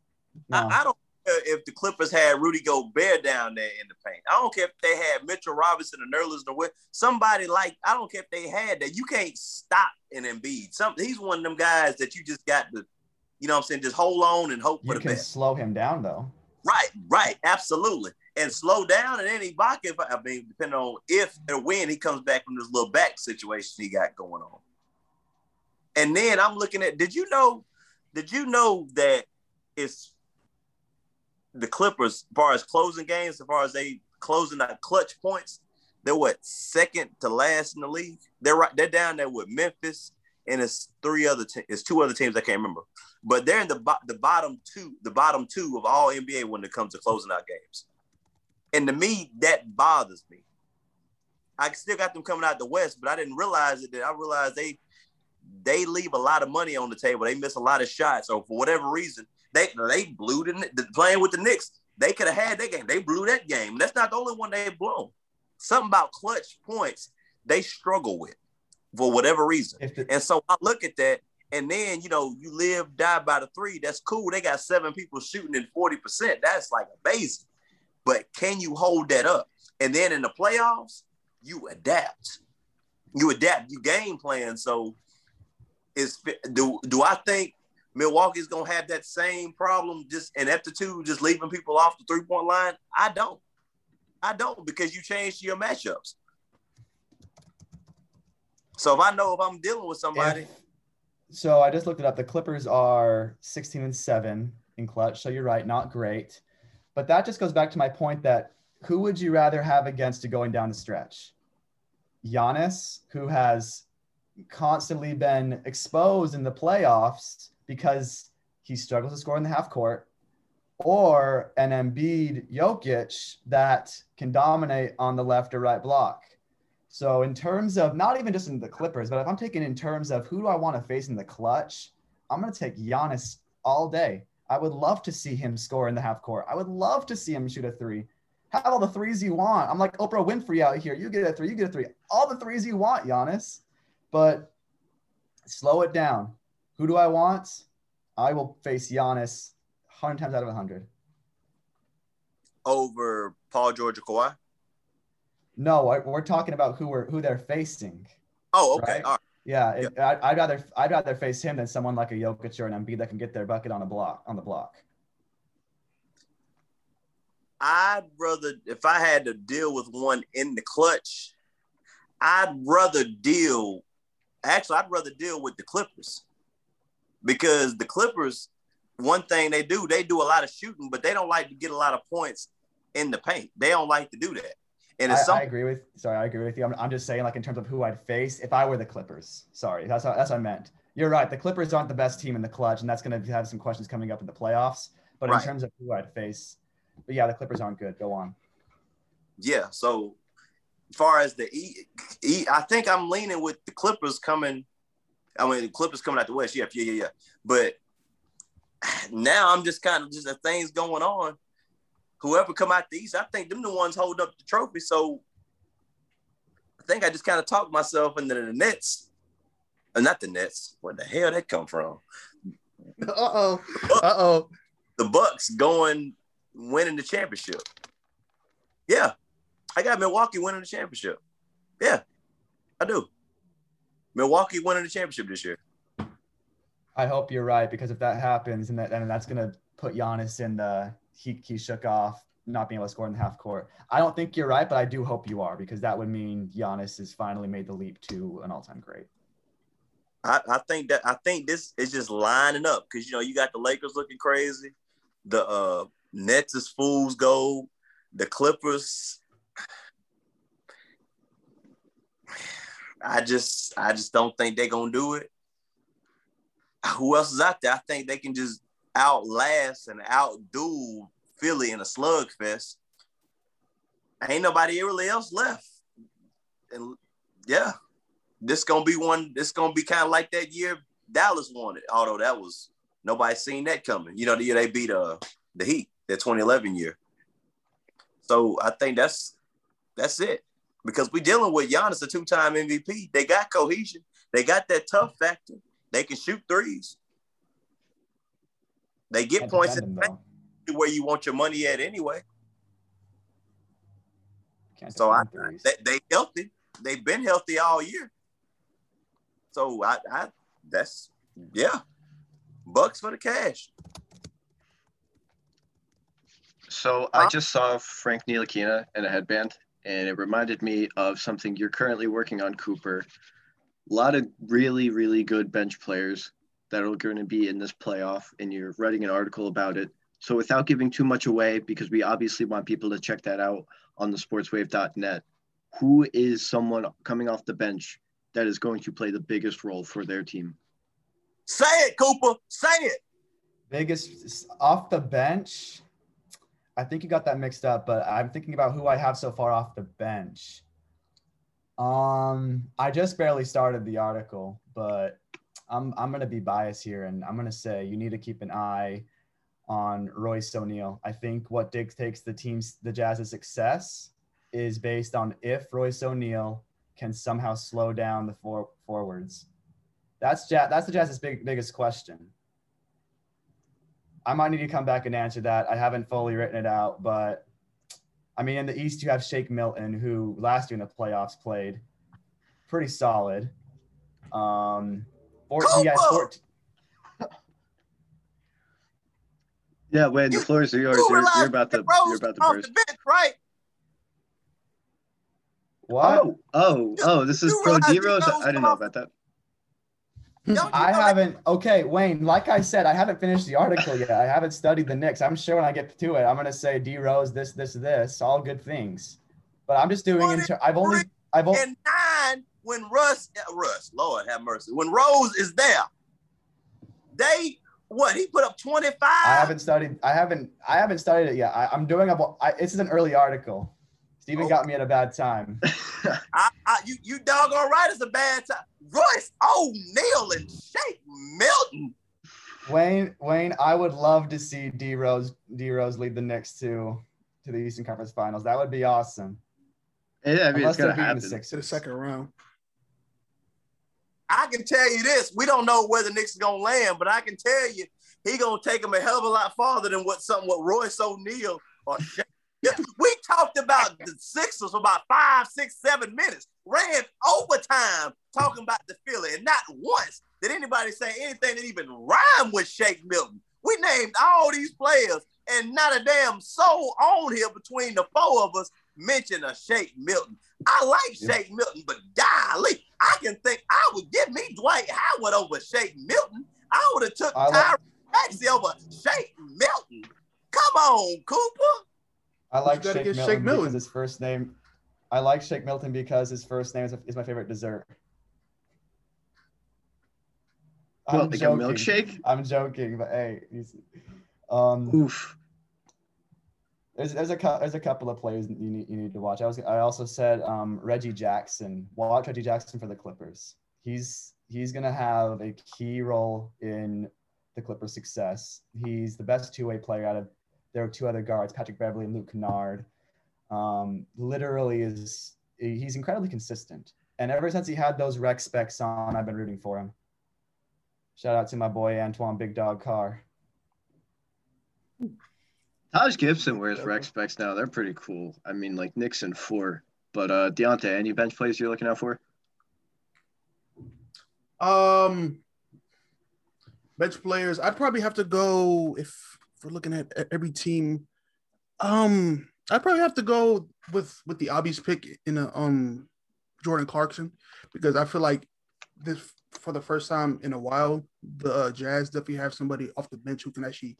No. I, don't care if the Clippers had Rudy Gobert down there in the paint. I don't care if they had Mitchell Robinson and Nerlens Noel. Somebody like I don't care if they had that. You can't stop an Embiid. Some he's one of them guys that you just got to you know what I'm saying? Just hold on and hope you for the can best. Slow him down though. Right, right, absolutely. And slow down and then Ibaka, if, I mean, depending on if or when he comes back from this little back situation he got going on. And then I'm looking at, did you know, did you know that it's the Clippers, as far as closing games, as far as they closing out clutch points, they're what second to last in the league. They're right, they're down there with Memphis, and it's three other te- it's two other teams I can't remember, but they're in the bo- the bottom two the bottom two of all NBA when it comes to closing out games, and to me that bothers me. I still got them coming out the West, but I didn't realize it. That I realized they they leave a lot of money on the table. They miss a lot of shots, or for whatever reason, they they blew the, the playing with the Knicks. They could have had that game. They blew that game. That's not the only one they blown. Something about clutch points they struggle with for whatever reason. And so I look at that, and then you know, you live, die by the three. That's cool. They got seven people shooting in 40%. That's like amazing. But can you hold that up? And then in the playoffs, you adapt. You adapt, you game plan. So is do do I think Milwaukee's gonna have that same problem, just ineptitude, just leaving people off the three point line? I don't. I don't because you changed your matchups. So if I know if I'm dealing with somebody. If, so I just looked it up. The Clippers are 16 and 7 in clutch. So you're right, not great. But that just goes back to my point that who would you rather have against to going down the stretch? Giannis, who has constantly been exposed in the playoffs because he struggles to score in the half court, or an Embiid Jokic that can dominate on the left or right block. So in terms of not even just in the Clippers, but if I'm taking in terms of who do I want to face in the clutch, I'm gonna take Giannis all day. I would love to see him score in the half court. I would love to see him shoot a three. Have all the threes you want. I'm like Oprah Winfrey out here. You get a three, you get a three. All the threes you want, Giannis. But slow it down. Who do I want? I will face Giannis 100 times out of 100. Over Paul George or Kawhi? No, I- we're talking about who we're who they're facing. Oh, okay. Right. All right. Yeah, it, I, I'd rather I'd rather face him than someone like a Jokic or an Embiid that can get their bucket on a block on the block. I'd rather, if I had to deal with one in the clutch, I'd rather deal. Actually, I'd rather deal with the Clippers because the Clippers, one thing they do, they do a lot of shooting, but they don't like to get a lot of points in the paint. They don't like to do that. And I, it's I agree with sorry, I agree with you. I'm, I'm just saying like in terms of who I'd face if I were the Clippers. Sorry, that's how, that's what I meant. You're right. The Clippers aren't the best team in the clutch, and that's going to have some questions coming up in the playoffs. But Right. in terms of who I'd face, but yeah, the Clippers aren't good. Go on. Yeah. So, as far as the E, e, I think I'm leaning with the Clippers coming. I mean, the Clippers coming out the West. Yeah, yeah, yeah, yeah. But now I'm just kind of just as things going on. Whoever come out the East, I think them the ones holding up the trophy. So I think I just kind of talked myself into the Nets, uh, not the Nets. Where the hell that come from? Uh oh. Uh oh. the Bucks going winning the championship. Yeah, I got Milwaukee winning the championship. Yeah, I do. Milwaukee winning the championship this year. I hope you're right because if that happens, and that and that's going to put Giannis in the he he shook off not being able to score in the half court. I don't think you're right, but I do hope you are because that would mean Giannis has finally made the leap to an all-time great. I, I think that I think this is just lining up because you know you got the Lakers looking crazy, the uh, Nets is fool's gold, the Clippers. I just I just don't think they're gonna do it. Who else is out there? I think they can just outlast and outdo Philly in a slugfest. Ain't nobody really else left. And yeah, this gonna be one. This gonna be kind of like that year Dallas won it. Although that was nobody seen that coming. You know, the year they beat uh the Heat, that 2011 year. So I think that's that's it because we're dealing with Giannis, a two-time MVP. They got cohesion. They got that tough factor. They can shoot threes. They get Can't points defend in the where you want your money at anyway. Can't So I, they, they healthy. They've been healthy all year. So I, I that's yeah, bucks for the cash. So I just saw Frank Ntilikina in a headband, and it reminded me of something you're currently working on, Cooper. A lot of really, really good bench players that are going to be in this playoff, and you're writing an article about it. So without giving too much away, because we obviously want people to check that out on the sportswave.net, who is someone coming off the bench that is going to play the biggest role for their team? Say it, Cooper. Say it. Biggest off the bench. I think you got that mixed up, but I'm thinking about who I have so far off the bench. Um, I just barely started the article, but I'm I'm gonna be biased here, and I'm gonna say you need to keep an eye on Royce O'Neale. I think what dictates the team's the Jazz's success is based on if Royce O'Neale can somehow slow down the for, forwards. That's Jazz, that's the Jazz's big biggest question. I might need to come back and answer that. I haven't fully written it out, but I mean, in the East, you have Shake Milton, who last year in the playoffs played pretty solid. Um, four, he has Cooper! 14 Yeah, Wayne, the You- floor is yours. You You're, you're about to you're about to off burst. the bench, right? what? Oh, oh, oh! This is You Pro realize D Rose. I didn't know about that. Don't I haven't. Okay, Wayne. Like I said, I haven't finished the article yet. I haven't studied the Knicks. I'm sure when I get to it, I'm gonna say D Rose, this, this, this, all good things. But I'm just doing. Inter- I've only. I've only. and nine when Russ, uh, Russ, Lord have mercy, when Rose is there, they what he put up 25. I haven't studied. I haven't. I haven't studied it yet. I, I'm doing a. I, this is an early article. Steven Oh. got me at a bad time. I, I, you you doggone right, it's a bad time. Royce O'Neale and Shake Milton. Wayne, Wayne, I would love to see D Rose, D Rose lead the Knicks to to the Eastern Conference Finals. That would be awesome. Yeah, I mean, Unless it's gonna they're beating happen. the to the second round. I can tell you this: we don't know where the Knicks is gonna land, but I can tell you he gonna take them a hell of a lot farther than what something what Royce O'Neale or Sha- yeah, we talked about the Sixers for about five, six, seven minutes. Ran overtime talking about the Philly, and not once did anybody say anything that even rhymed with Shake Milton. We named all these players, and not a damn soul on here between the four of us mentioned a Shake Milton. I like Yeah. Shake Milton, but golly, I can think I would give me Dwight Howard over Shake Milton. I would have took I like- Maxey over Shake Milton. Come on, Cooper. I like Shake Milton, Shake Milton. because his first name. I like Shake Milton because his first name is, is my favorite dessert. I'm like joking. a milkshake? I'm joking, but hey, he's, um, Oof. there's there's a there's a couple of players you need you need to watch. I was I also said um, Reggie Jackson. Watch Reggie Jackson for the Clippers. He's he's gonna have a key role in the Clippers' success. He's the best two way player out of their two other guards, Patrick Beverley and Luke Kennard. Um, literally is he's incredibly consistent. And ever since he had those rec specs on, I've been rooting for him. Shout out to my boy Antoine Big Dog Carr. Taj Gibson wears rec specs now. They're pretty cool. I mean, like Nixon four. But uh Deontay, any bench plays you're looking out for? Um, bench players. I'd probably have to go if, we're looking at every team. Um, I'd probably have to go with with the obvious pick in a um Jordan Clarkson because I feel like this for the first time in a while the uh, Jazz definitely have somebody off the bench who can actually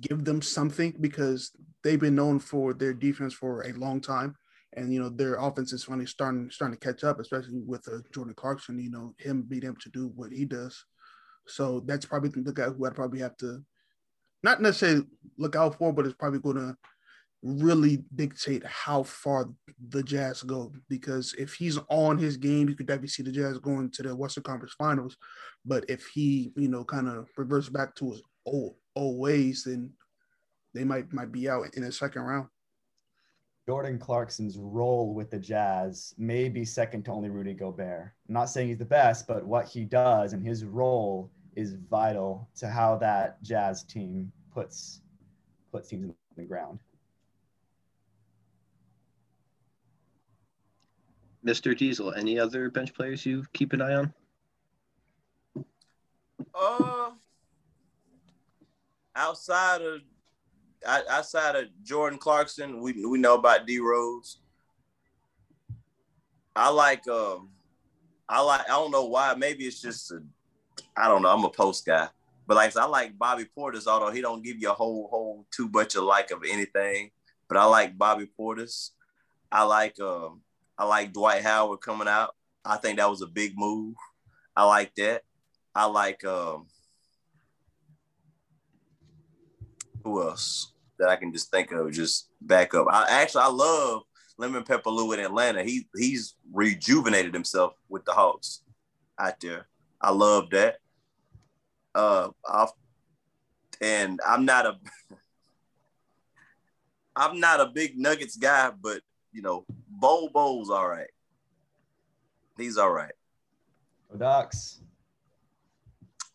give them something because they've been known for their defense for a long time and you know their offense is finally starting starting to catch up, especially with uh, Jordan Clarkson. You know him being able to do what he does. So that's probably the guy who I'd probably have to, not necessarily look out for, but it's probably going to really dictate how far the Jazz go. Because if he's on his game, you could definitely see the Jazz going to the Western Conference Finals. But if he, you know, kind of reverts back to his old old ways, then they might might be out in the second round. Jordan Clarkson's role with the Jazz may be second to only Rudy Gobert. I'm not saying he's the best, but what he does and his role is vital to how that Jazz team puts puts teams in the ground. Mr. Diesel, any other bench players you keep an eye on? Uh, outside of outside of Jordan Clarkson, we we know about D Rose. I like um, I like I don't know why. Maybe it's just a, I don't know. I'm a post guy, but like I I like Bobby Portis. Although he don't give you a whole whole too much of like of anything, but I like Bobby Portis. I like um I like Dwight Howard coming out. I think that was a big move. I like that. I like um who else that I can just think of just back up. I actually I love Lemon Pepper Lou in Atlanta. He he's rejuvenated himself with the Hawks out there. I love that. Uh I've, and I'm not a I'm not a big Nuggets guy, but you know, Bo Bo's all right. He's all right. Docs.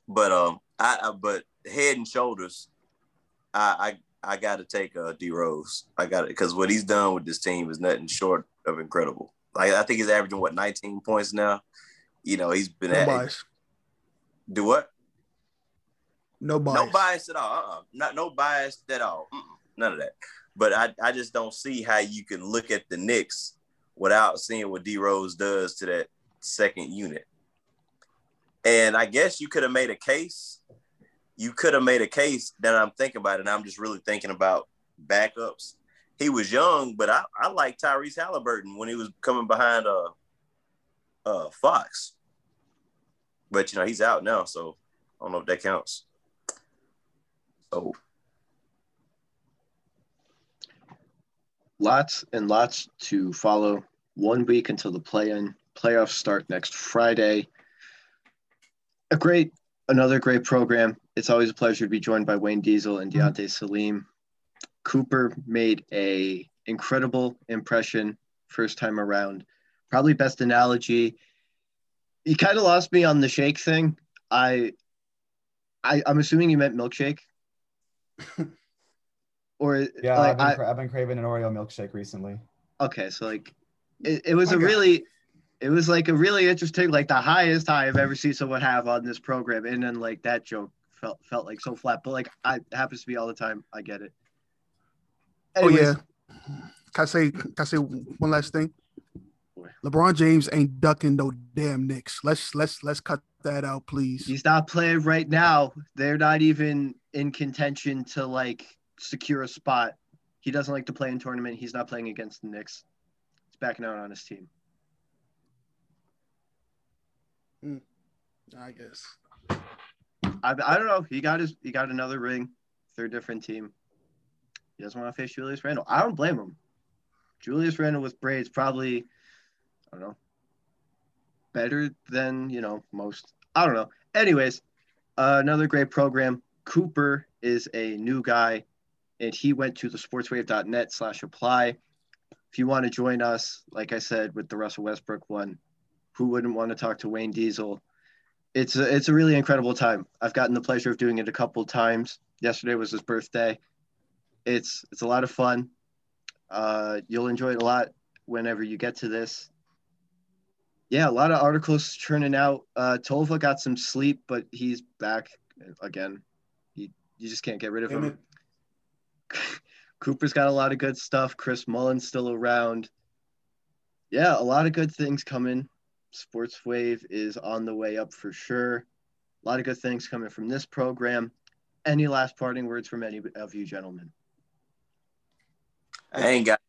But um, I, I but head and shoulders, I I, I got to take uh, D Rose. I got it because what he's done with this team is nothing short of incredible. Like I think he's averaging what 19 points now. You know, he's been No at bias. Do what? No bias. No bias at all. Uh-uh. Not no bias at all. Mm-mm. None of that. But I, I just don't see how you can look at the Knicks without seeing what D Rose does to that second unit. And I guess you could have made a case. You could have made a case that I'm thinking about. And I'm just really thinking about backups. He was young, but I, I like Tyrese Halliburton when he was coming behind uh uh Fox. But you know, he's out now, so I don't know if that counts. So Lots and lots to follow. One week until the play-in. Playoffs start next Friday. A great, another great program. it's always a pleasure to be joined by Wayne Diesel and Mm-hmm. Deontay Salim. Cooper made a incredible impression first time around. Probably best analogy. He kind of lost me on the shake thing. I, I I'm assuming you meant milkshake. or Yeah, like, I've, been, I, cra- I've been craving an Oreo milkshake recently. okay, so like it, it was oh a Okay. really it was like a really interesting, like the highest high I've ever seen someone have on this program. And then like that joke felt felt like so flat. But like I it happens to be all the time. I get it. Oh yeah. Can I say can I say one last thing? LeBron James ain't ducking no damn Knicks. Let's let's let's cut that out, please. He's not playing right now. They're not even in contention to like secure a spot. He doesn't like to play in tournament. He's not playing against the Knicks. He's backing out on his team. Hmm. I guess. I, I don't know. He got his he got another ring, third different team. He doesn't want to face Julius Randle. I don't blame him. Julius Randle with braids probably, I don't know, better than you know most. I don't know. Anyways, uh, another great program. Cooper is a new guy, and he went to the sportswave.net slash apply. If you want to join us, like I said with the Russell Westbrook one, who wouldn't want to talk to Wayne Diesel? it's a, it's a really incredible time. I've gotten the pleasure of doing it a couple times. Yesterday was his birthday. It's it's a lot of fun. Uh, you'll enjoy it a lot whenever you get to this. Yeah, a lot of articles churning out. Uh, Tolva got some sleep, but he's back again. He, you just can't get rid of him. It. Cooper's got a lot of good stuff. Chris Mullen's still around. Yeah, a lot of good things coming. Sports Wave is on the way up for sure. A lot of good things coming from this program. Any last parting words from any of you gentlemen? I ain't got.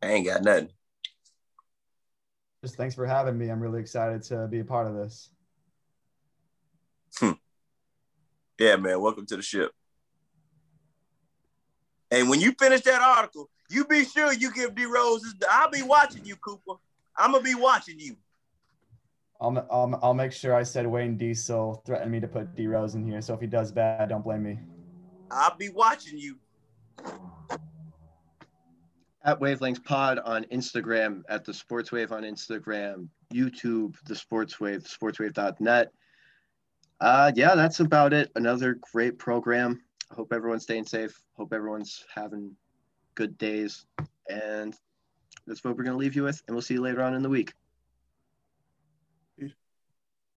I ain't got nothing. Just thanks for having me. I'm really excited to be a part of this. Hmm. Yeah, man. Welcome to the ship. And when you finish that article, you be sure you give D Roses. I'll be watching you, Cooper. I'm gonna be watching you. I'll, I'll, I'll make sure I said Wayne Diesel threatened me to put D Rose in here. So if he does bad, don't blame me. I'll be watching you. At Wavelengths Pod on Instagram, at the Sports Wave on Instagram, YouTube, the Sports Wave, sportswave.net. Uh, yeah, that's about it. Another great program. I hope everyone's staying safe. Hope everyone's having good days. And that's what we're going to leave you with. And we'll see you later on in the week.